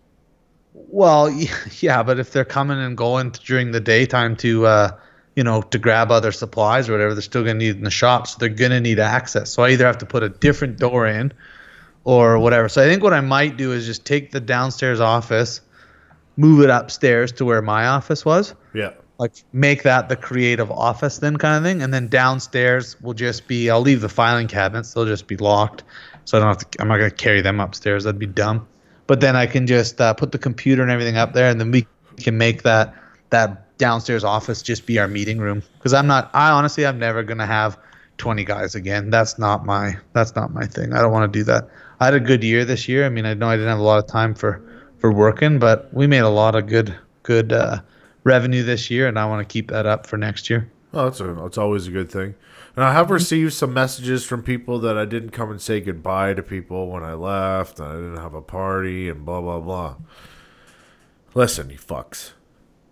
Well, yeah, but if they're coming and going during the daytime to, uh, you know, to grab other supplies or whatever, they're still going to need in the shop. So they're going to need access. So I either have to put a different door in or whatever. So I think what I might do is just take the downstairs office, move it upstairs to where my office was. Yeah. Like make that the creative office then kind of thing. And then downstairs will just be, I'll leave the filing cabinets. They'll just be locked. So I don't have to, I'm not going to carry them upstairs. That'd be dumb but then I can just uh, put the computer and everything up there, and then we can make that that downstairs office just be our meeting room. Because I'm not, I honestly, I'm never gonna have 20 guys again. That's not my, that's not my thing. I don't want to do that. I had a good year this year. I mean, I know I didn't have a lot of time for for working, but we made a lot of good good uh, revenue this year, and I want to keep that up for next year. Well, that's a, that's always a good thing. And I have received some messages from people that I didn't come and say goodbye to people when I left, and I didn't have a party, and blah blah blah. Listen, you fucks.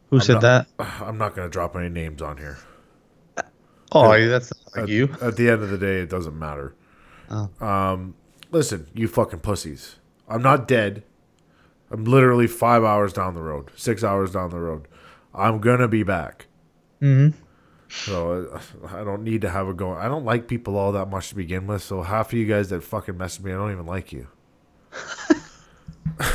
Who said not- that? I'm not gonna drop any names on here. Oh, that's not like At, you. at the end of the day, it doesn't matter. Oh. Um, listen, you fucking pussies. I'm not dead. I'm literally five hours down the road, six hours down the road. I'm gonna be back. Mm-hmm. So I don't need to have a go. I don't like people all that much to begin with. So half of you guys that fucking message me, I don't even like you.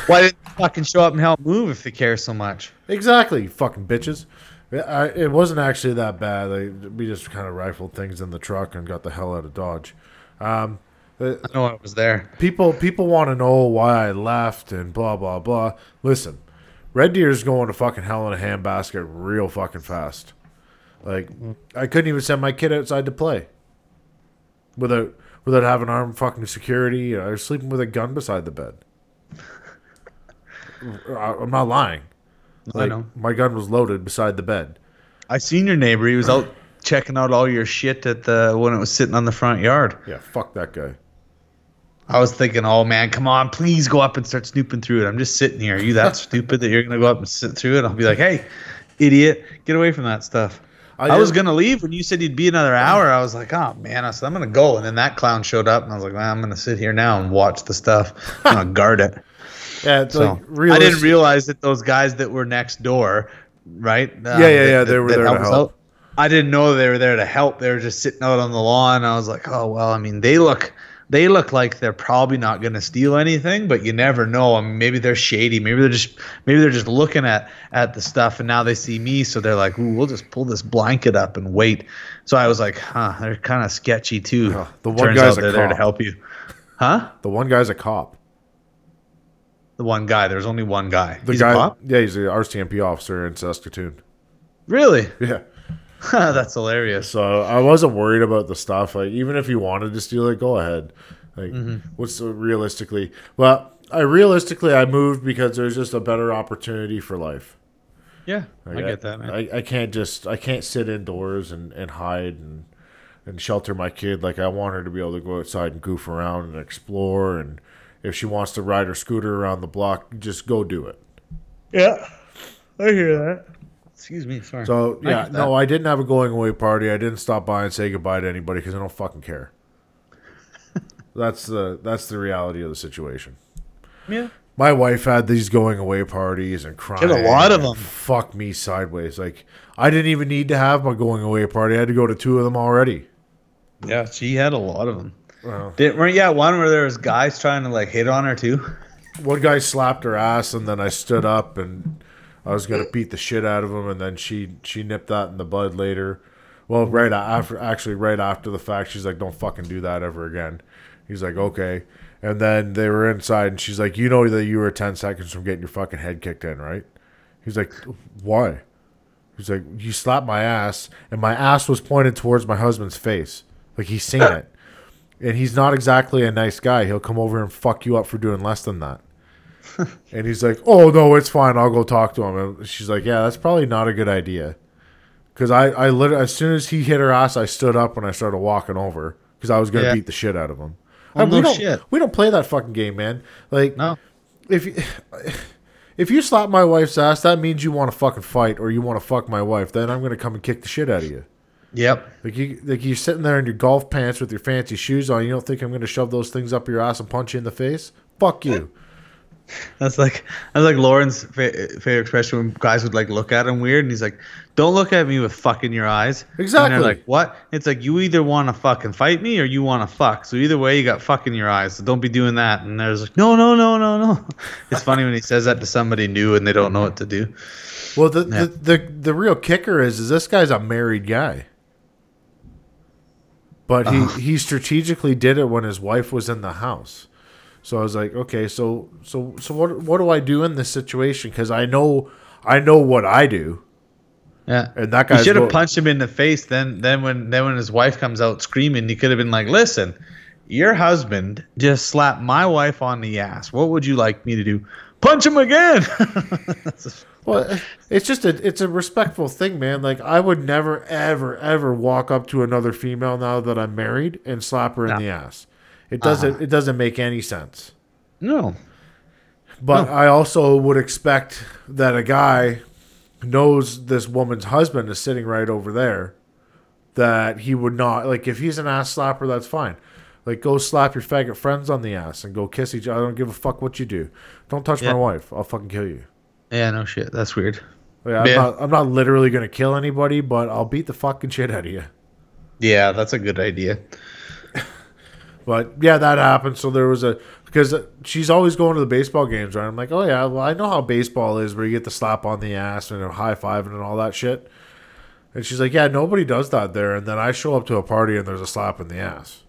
Why didn't you fucking show up and help move if they care so much? Exactly, you fucking bitches. I, it wasn't actually that bad. Like, we just kind of rifled things in the truck and got the hell out of Dodge. Um, Uh, I know I was there. people people want to know why I left and blah blah blah. Listen, Red Deer's going to fucking hell in a handbasket real fucking fast. Like I couldn't even send my kid outside to play without without having armed fucking security. I was sleeping with a gun beside the bed. I'm not lying. I know. my gun was loaded beside the bed. I seen your neighbor. He was out checking out all your shit at the when it was sitting on the front yard. Yeah, fuck that guy. I was thinking, oh man, come on, please go up and start snooping through it. I'm just sitting here. Are you that stupid that you're gonna go up and sit through it? I'll be like, hey, idiot, get away from that stuff. I I, was gonna leave when you said you'd be another hour. I was like, oh man, I said I'm gonna go, and then that clown showed up, and I was like, well, I'm gonna sit here now and watch the stuff. I'm gonna guard it. Yeah, it's So like I didn't realize that those guys that were next door, right? uh, Yeah, yeah, yeah, they were there to help. out, I didn't know they were there to help. They were just sitting out on the lawn. I was like, oh well. I mean, they look, they look like they're probably not going to steal anything, but you never know. I mean, maybe they're shady. Maybe they're just, maybe they're just looking at at the stuff, and now they see me, so they're like, ooh, we'll just pull this blanket up and wait. So I was like, huh, they're kind of sketchy too. The one Turns guy's out they're there to help you, huh? The one guy's a cop. The one guy. There's only one guy. The He's guy, a cop? yeah, he's the RCMP officer in Saskatoon. Really? Yeah. That's hilarious. So I wasn't worried about the stuff. Like even if you wanted to steal it, go ahead. Like mm-hmm. what's the, realistically? Well, I realistically I moved because there's just a better opportunity for life. Yeah, Like, I get that, man. I, I can't just I can't sit indoors and, and hide and and shelter my kid. Like I want her to be able to go outside and goof around and explore. And if she wants to ride her scooter around the block, just go do it. yeah, I hear that. Excuse me, sorry. So yeah, get that. no, I didn't have a going away party. I didn't stop by and say goodbye to anybody because I don't fucking care. that's the that's the reality of the situation. yeah. My wife had these going away parties and crying. Had a lot of them. Fuck me sideways. Like I didn't even need to have my going away party. I had to go to two of them already. Yeah, she had a lot of them. Wow. Did, weren't yeah one where there was guys trying to like hit on her too? One guy slapped her ass, and then I stood up and I was gonna beat the shit out of him, and then she she nipped that in the bud later. Well, right after, actually, right after the fact, she's like, "Don't fucking do that ever again." He's like, "Okay," and then they were inside, and she's like, "You know that you were ten seconds from getting your fucking head kicked in, right?" He's like, "Why?" He's like, "You slapped my ass, and my ass was pointed towards my husband's face, like he's seen it." And he's not exactly a nice guy. He'll come over and fuck you up for doing less than that. and he's like, "Oh no, it's fine. I'll go talk to him." And she's like, "Yeah, that's probably not a good idea." Because I, I literally, as soon as he hit her ass, I stood up and I started walking over because I was gonna Yeah. beat the shit out of him. Oh, well, And we no don't, shit. we don't play that fucking game, man. Like, No. if you, if you slap my wife's ass, that means you want to fucking fight or you want to fuck my wife. Then I'm gonna come and kick the shit out of you. Yep. Like you, like you're sitting there in your golf pants with your fancy shoes on. You don't think I'm gonna shove those things up your ass and punch you in the face? Fuck you. That's like that's like Lauren's fa- favorite expression when guys would like look at him weird, and he's like, "Don't look at me with fucking your eyes." And Exactly. they're like, "What?" It's like you either want to fucking fight me or you want to fuck. So either way, you got fucking your eyes. So don't be doing that. And there's like, "No, no, no, no, no." It's funny when he says that to somebody new and they don't know what to do. Well, the, Yeah. the, the the real kicker is is this guy's a married guy, but he he strategically did it when his wife was in the house. So I was like, okay, so so so what what do I do in this situation? Because I know I know what I do, Yeah. and that guy should have punched him in the face. Then, then when then when his wife comes out screaming, he could have been like, "Listen, your husband just slapped my wife on the ass. What would you like me to do? Punch him again?" Well, it's just a it's a respectful thing, man. Like I would never ever ever walk up to another female now that I'm married and slap her in No. the ass. It doesn't uh-huh. it doesn't make any sense. no. But I also would expect that a guy knows this woman's husband is sitting right over there. That he would not like if he's an ass slapper, that's fine. Like go slap your faggot friends on the ass and go kiss each other. I don't give a fuck what you do. Don't touch Yeah. my wife. I'll fucking kill you. Yeah, no shit. That's weird. Like, I'm, Yeah. not, I'm not literally gonna kill anybody, but I'll beat the fucking shit out of you. Yeah, that's a good idea. But yeah, that happened. So there was a because she's always going to the baseball games, right? I'm like, oh yeah, well I know how baseball is, where you get the slap on the ass and a high fiving and all that shit. And she's like, yeah, nobody does that there. And then I show up to a party and there's a slap in the ass.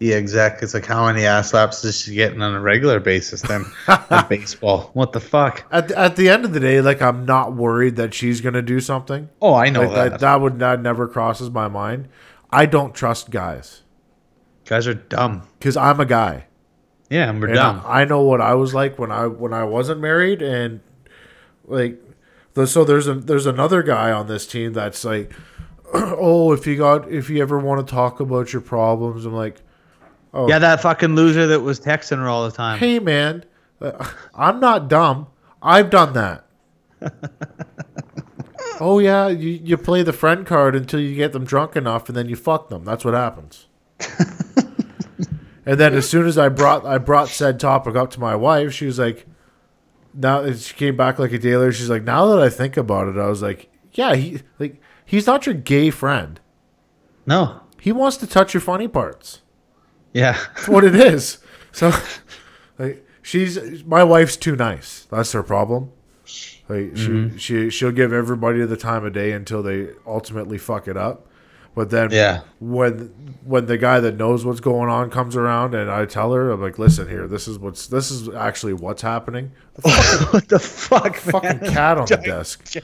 Yeah, exactly. It's like how many ass slaps is she getting on a regular basis then in baseball? What the fuck? At the, at the end of the day, like I'm not worried that she's gonna do something. Oh, I know Like that. that, that would that never crosses my mind. I don't trust guys Guys are dumb. because I'm a guy. Yeah, and we're And dumb. I, know what I was like when I when I wasn't married, and like, so there's a there's another guy on this team that's like, oh, if you got if you ever want to talk about your problems, I'm like, oh yeah, that fucking loser that was texting her all the time. hey man, uh, I'm not dumb. I've done that. oh yeah, you you play the friend card until you get them drunk enough, and then you fuck them. That's what happens. and then as soon as I brought I brought said topic up to my wife, she was like, now she came back like a day later. She's like, now that I think about it, I was like, yeah, he like he's not your gay friend. No. He wants to touch your funny parts. Yeah. That's what it is. So, like, she's my wife's too nice. That's her problem. Like, she mm-hmm. she she'll give everybody the time of day until they ultimately fuck it up. But then Yeah. when when the guy that knows what's going on comes around and I tell her, I'm like, listen here, this is what's this is actually what's happening. what the fuck, Fucking man? cat on the desk.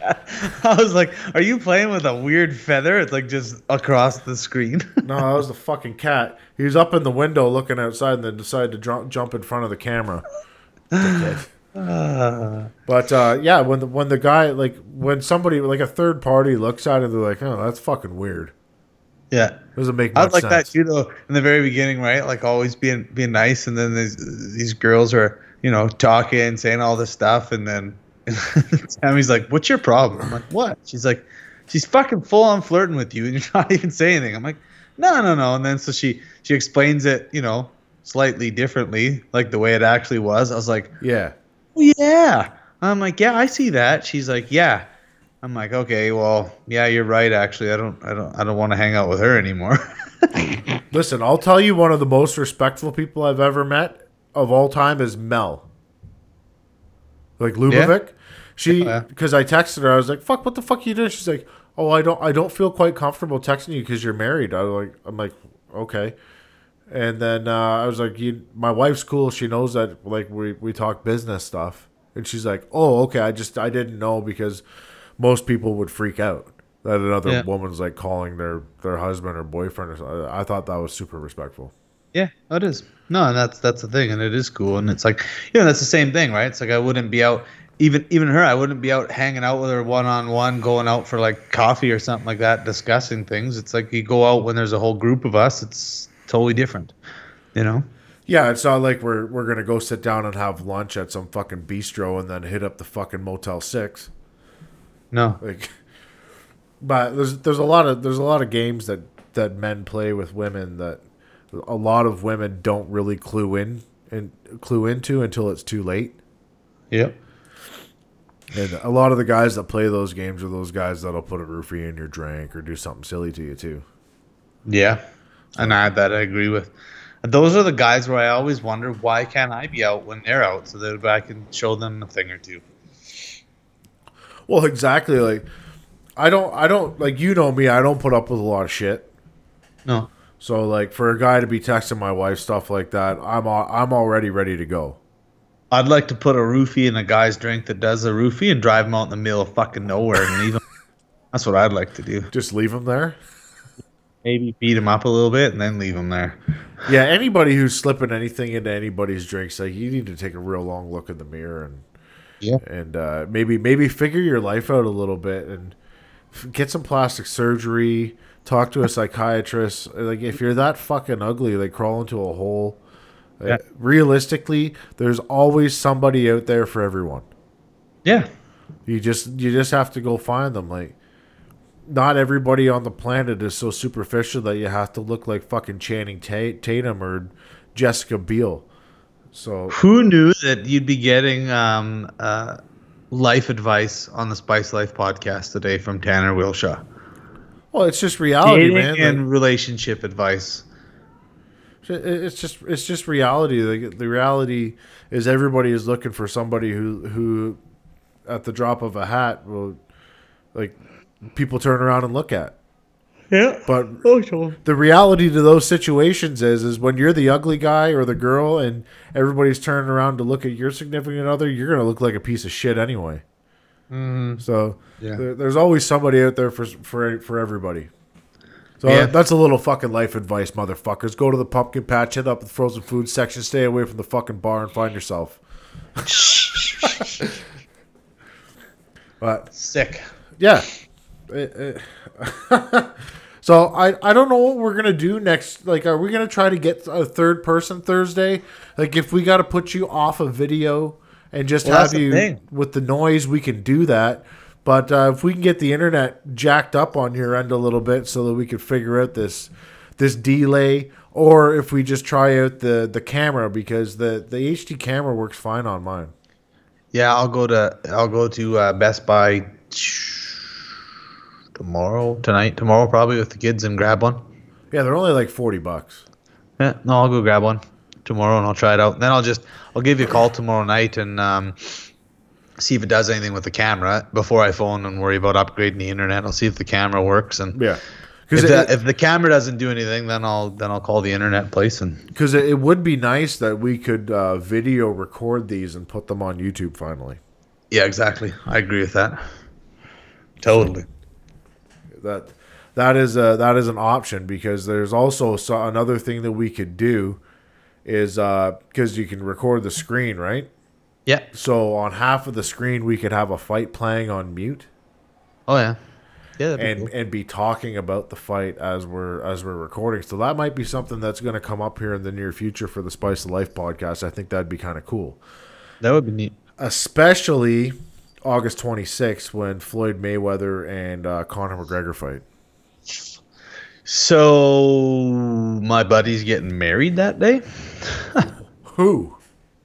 I was like, "Are you playing with a weird feather?" It's like just across the screen. No, that was the fucking cat. He was up in the window looking outside and then decided to jump jump in front of the camera. Dickhead. But uh, yeah, when the when the guy like when somebody like a third party looks at it, they're like, "Oh, that's fucking weird." Yeah, It Doesn't make I like sense. that too, though. In the very beginning, right? Like always being being nice, and then these these girls are you know talking, saying all this stuff, and then Tammy's like, "What's your problem?" I'm like, "What?" She's like, "She's fucking full on flirting with you, and you're not even saying anything." I'm like, "No, no, no." And then so she she explains it, you know, slightly differently, like the way it actually was. I was like, Yeah, "Oh, yeah." I'm like, "Yeah, I see that." She's like, "Yeah." I'm like, "Okay, well, yeah, you're right. Actually, I don't, I don't, I don't want to hang out with her anymore." listen, I'll tell you, one of the most respectful people I've ever met of all time is Mel. Like Lubovic. She Yeah. because I texted her, I was like, "Fuck, what the fuck you doing?" She's like, "Oh, I don't, I don't feel quite comfortable texting you because you're married." I was like, "I'm like, okay." And then uh, I was like, you, "My wife's cool. She knows that like we we talk business stuff." And she's like, "Oh, okay. I just I didn't know because most people would freak out that another Yeah. woman's like calling their their husband or boyfriend or something." I thought that was super respectful. Yeah, oh, it is. No, and that's that's the thing, and it is cool, and it's like you know that's the same thing, right? It's like I wouldn't be out, even even her, I wouldn't be out hanging out with her one on one, going out for like coffee or something like that, discussing things. It's like you go out when there's a whole group of us. It's totally different, you know. Yeah, it's not like we're we're gonna go sit down and have lunch at some fucking bistro and then hit up the fucking Motel Six. No, Like, but there's there's a lot of there's a lot of games that that men play with women that a lot of women don't really clue in and clue into until it's too late. yep, And a lot of the guys that play those games are those guys that'll put a roofie in your drink or do something silly to you too. yeah, and I that I agree with. Those are the guys where I always wonder why can't I be out when they're out so that I can show them a thing or two. Well, exactly. Like, I don't I don't like you know me. I don't put up with a lot of shit. No, So like for a guy to be texting my wife stuff like that, I'm al- I'm already ready to go. I'd like to put a roofie in a guy's drink that does a roofie and drive him out in the middle of fucking nowhere and leave him. That's what I'd like to do. Just leave him there. Maybe beat him up a little bit and then leave him there. Yeah, anybody who's slipping anything into anybody's drinks, like you need to take a real long look in the mirror and Yeah. and uh, maybe maybe figure your life out a little bit and f- get some plastic surgery. Talk to a psychiatrist. Like if you're that fucking ugly, like crawl into a hole. Yeah. realistically, there's always somebody out there for everyone. Yeah. You just you just have to go find them. Like, not everybody on the planet is so superficial that you have to look like fucking Channing Ta- Tatum or Jessica Biel. So Who knew that you'd be getting um, uh, life advice on the Spice Life podcast today from Tanner Wilshaw? well, it's just reality, Dating man. and Like, relationship advice. it's just it's just reality. Like, the reality is everybody is looking for somebody who who at the drop of a hat will like people turn around and look at. Yeah. But Oh, sure. the reality to those situations is is when you're the ugly guy or the girl and everybody's turning around to look at your significant other you're gonna look like a piece of shit anyway mm-hmm. so Yeah. there, there's always somebody out there for for for everybody so Yeah. that's a little fucking life advice motherfuckers go to the pumpkin patch hit up the frozen food section stay away from the fucking bar and find yourself but Sick. yeah. It- it- so I I don't know what we're gonna do next. Like, are we gonna try to get a third person Thursday? Like, if we got to put you off a video and just Well, have you thing. with the noise, we can do that. But uh, if we can get the internet jacked up on your end a little bit, so that we can figure out this this delay, or if we just try out the the camera because the the HD camera works fine on mine. Yeah, I'll go to I'll go to uh, Best Buy tomorrow, tonight, tomorrow probably with the kids and grab one. Yeah, they're only like forty bucks. Yeah, no, I'll go grab one tomorrow and I'll try it out. Then I'll just I'll give you a call tomorrow night and um, see if it does anything with the camera before I phone and worry about upgrading the internet. I'll see if the camera works and Yeah, If, it, that, if the camera doesn't do anything, then I'll then I'll call the internet place and Because it, it would be nice that we could uh, video record these and put them on YouTube finally. yeah, exactly. I agree with that. Totally. That that is a, that is an option because there's also so, another thing that we could do is uh, because you can record the screen, right? Yeah. So on half of the screen we could have a fight playing on mute Oh yeah. Yeah. And cool. and be talking about the fight as we're as we're recording. So that might be something that's going to come up here in the near future for the Spice of Life podcast. I think that'd be kind of cool. that would be neat. especially August 26th when Floyd Mayweather and uh, Conor McGregor fight. So my buddy's getting married that day. Who?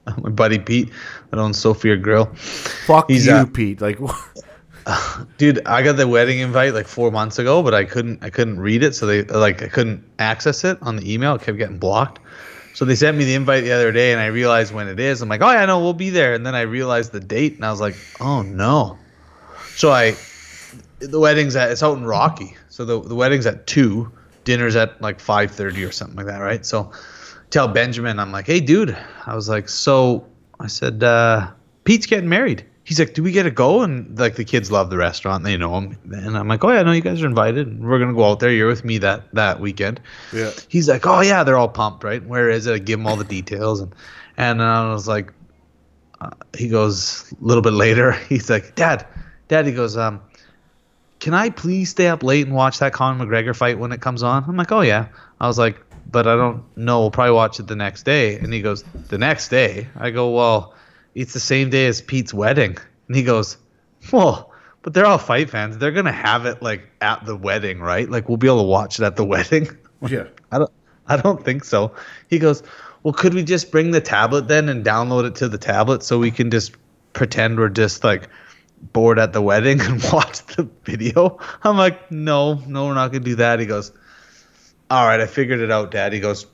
My buddy Pete that owns Sophia Grill. Fuck He's, you, uh, Pete. Like, Dude, I got the wedding invite like four months ago, but I couldn't I couldn't read it, so they like I couldn't access it on the email. It kept getting blocked. So they sent me the invite the other day, and I realized when it is. I'm like, oh yeah, no, we'll be there. And then I realized the date, and I was like, oh no. So I, the wedding's at it's out in Rocky. So the the wedding's at two, dinner's at like five thirty or something like that, right? So tell Benjamin, I'm like, hey dude, I was like, so I said, uh, Pete's getting married. He's like, do we get to go? And like the kids love the restaurant, they know him. And I'm like, oh yeah, no, you guys are invited. We're gonna go out there. You're with me that that weekend. yeah. He's like, oh yeah, they're all pumped, right? Where is it? I give him all the details, and and I was like, uh, he goes a little bit later. He's like, Dad, Dad. He goes, um, can I please stay up late and watch that Conor McGregor fight when it comes on? I'm like, oh yeah. I was like, but I don't know. We'll probably watch it the next day. And he goes, the next day. I go, well, it's the same day as Pete's wedding. And he goes, well, but they're all fight fans. They're gonna have it like at the wedding, right? Like we'll be able to watch it at the wedding. Yeah. I don't I don't think so. He goes, Well, could we just bring the tablet then and download it to the tablet so we can just pretend we're just like bored at the wedding and watch the video? I'm like, No, no, we're not gonna do that. He goes, All right, I figured it out, Dad. He goes,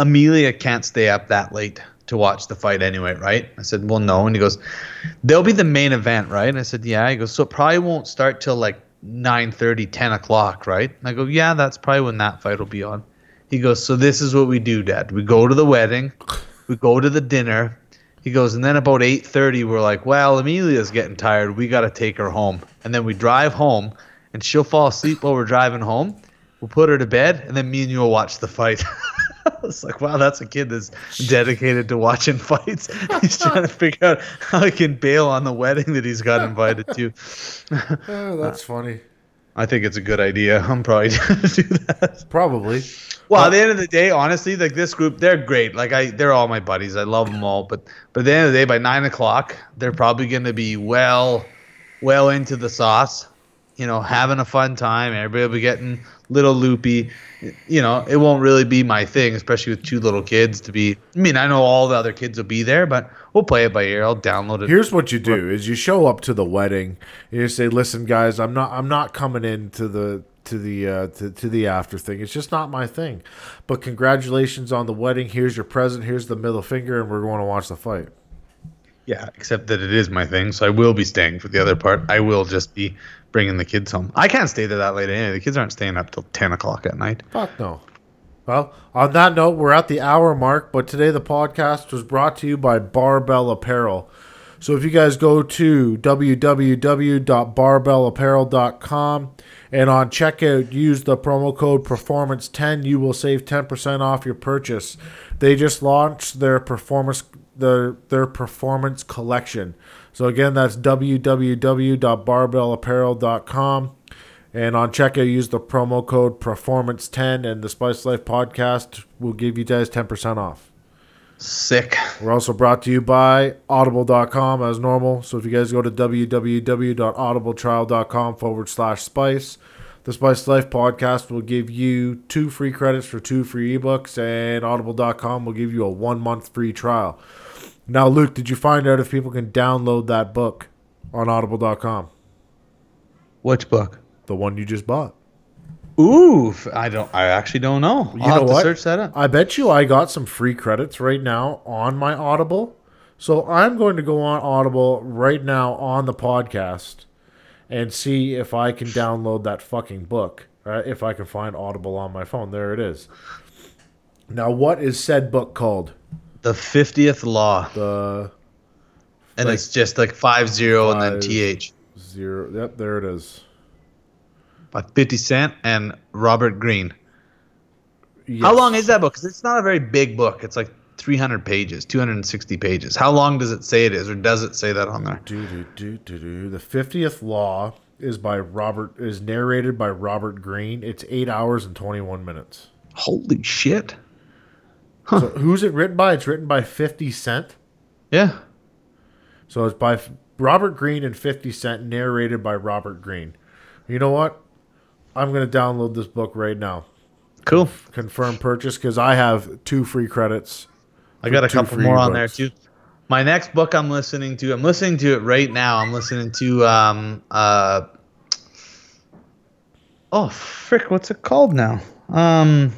Amelia can't stay up that late to watch the fight anyway, right? I said, Well, no. And he goes, They'll be the main event, right? And I said, Yeah. He goes, So it probably won't start till like 9 10 o'clock, right? And I go, Yeah, that's probably when that fight will be on. He goes, So this is what we do, Dad. We go to the wedding, we go to the dinner. He goes, and then about 8:30, we're like, Well, Amelia's getting tired. We gotta take her home. And then we drive home, and she'll fall asleep while we're driving home. We'll put her to bed, and then me and you will watch the fight. It's like, wow, that's a kid that's dedicated to watching fights. He's trying to figure out how he can bail on the wedding that he's got invited to. Oh, that's funny. I think it's a good idea. I'm probably going to do that. Probably. Well, at the end of the day, honestly, like this group, they're great. Like I, they're all my buddies. I love them all. But but at the end of the day, by nine o'clock, they're probably going to be well, well into the sauce. You know, having a fun time. Everybody will be getting little loopy. You know, it won't really be my thing, especially with two little kids. To be, I mean, I know all the other kids will be there, but we'll play it by ear. I'll download it. Here's what you do: is you show up to the wedding. And you say, "Listen, guys, I'm not. I'm not coming in to the to the uh, to, to the after thing. It's just not my thing. But congratulations on the wedding. Here's your present. Here's the middle finger, and we're going to watch the fight. Yeah, except that it is my thing, so I will be staying for the other part. I will just be bringing the kids home. I can't stay there that late anyway. The kids aren't staying up till ten o'clock at night. Fuck no. Well, on that note, we're at the hour mark, but today the podcast was brought to you by Barbell Apparel. So if you guys go to www.barbellapparel.com and on checkout use the promo code performance10, you will save 10% off your purchase. They just launched their performance their their performance collection. So again, that's www.barbellapparel.com. And on checkout, use the promo code Performance10, and the Spice Life podcast will give you guys 10% off. Sick. We're also brought to you by Audible.com as normal. So if you guys go to www.audibletrial.com forward slash spice, the Spice Life podcast will give you two free credits for two free ebooks, and Audible.com will give you a one month free trial. Now, Luke, did you find out if people can download that book on Audible.com? Which book? The one you just bought. Ooh, I don't. I actually don't know. You I'll know have to what? search that up. I bet you I got some free credits right now on my Audible. So I'm going to go on Audible right now on the podcast and see if I can download that fucking book. Uh, if I can find Audible on my phone, there it is. Now, what is said book called? The fiftieth law, The and like it's just like five zero and then th zero. Yep, there it is. by Fifty Cent and Robert Greene. How long is that book? Because it's not a very big book. It's like 300 pages, 260 pages. How long does it say it is, or does it say that on there? Do, do, do, do, do. The fiftieth law is by Robert. Is narrated by Robert Greene. It's eight hours and twenty one minutes. Holy shit! So who's it written by? It's written by Fifty Cent. Yeah. So it's by Robert Greene and 50 Cent, narrated by Robert Greene. You know what? I'm going to download this book right now. Cool. Confirm purchase because I have two free credits. I got a couple more on there too. My next book I'm listening to, I'm listening to it right now. I'm listening to um uh Oh frick, what's it called now? Um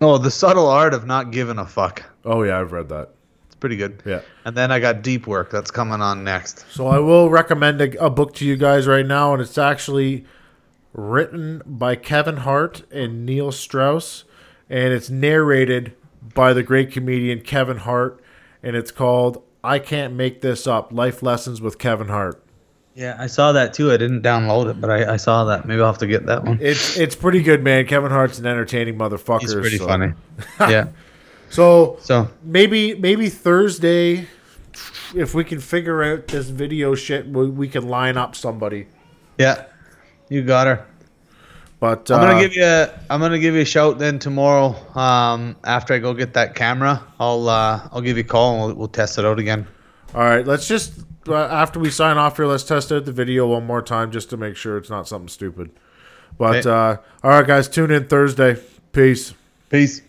Oh, The Subtle Art of Not Giving a Fuck. Oh, yeah, I've read that. It's pretty good. Yeah. And then I got Deep Work that's coming on next. So I will recommend a, a book to you guys right now, and it's actually written by Kevin Hart and Neil Strauss, and it's narrated by the great comedian Kevin Hart, and it's called I Can't Make This Up Life Lessons with Kevin Hart. Yeah, I saw that too. I didn't download it, but I, I saw that. Maybe I'll have to get that one. It's it's pretty good, man. Kevin Hart's an entertaining motherfucker. He's pretty so- funny. yeah. So So maybe maybe Thursday, if we can figure out this video shit, we, we can line up somebody. yeah, you got her. But I'm uh, gonna give you a, I'm gonna give you a shout then tomorrow. Um, after I go get that camera, I'll uh, I'll give you a call and we'll, we'll test it out again. all right. Let's just uh, after we sign off here, let's test out the video one more time just to make sure it's not something stupid. But uh, all right, guys, tune in Thursday. Peace. Peace.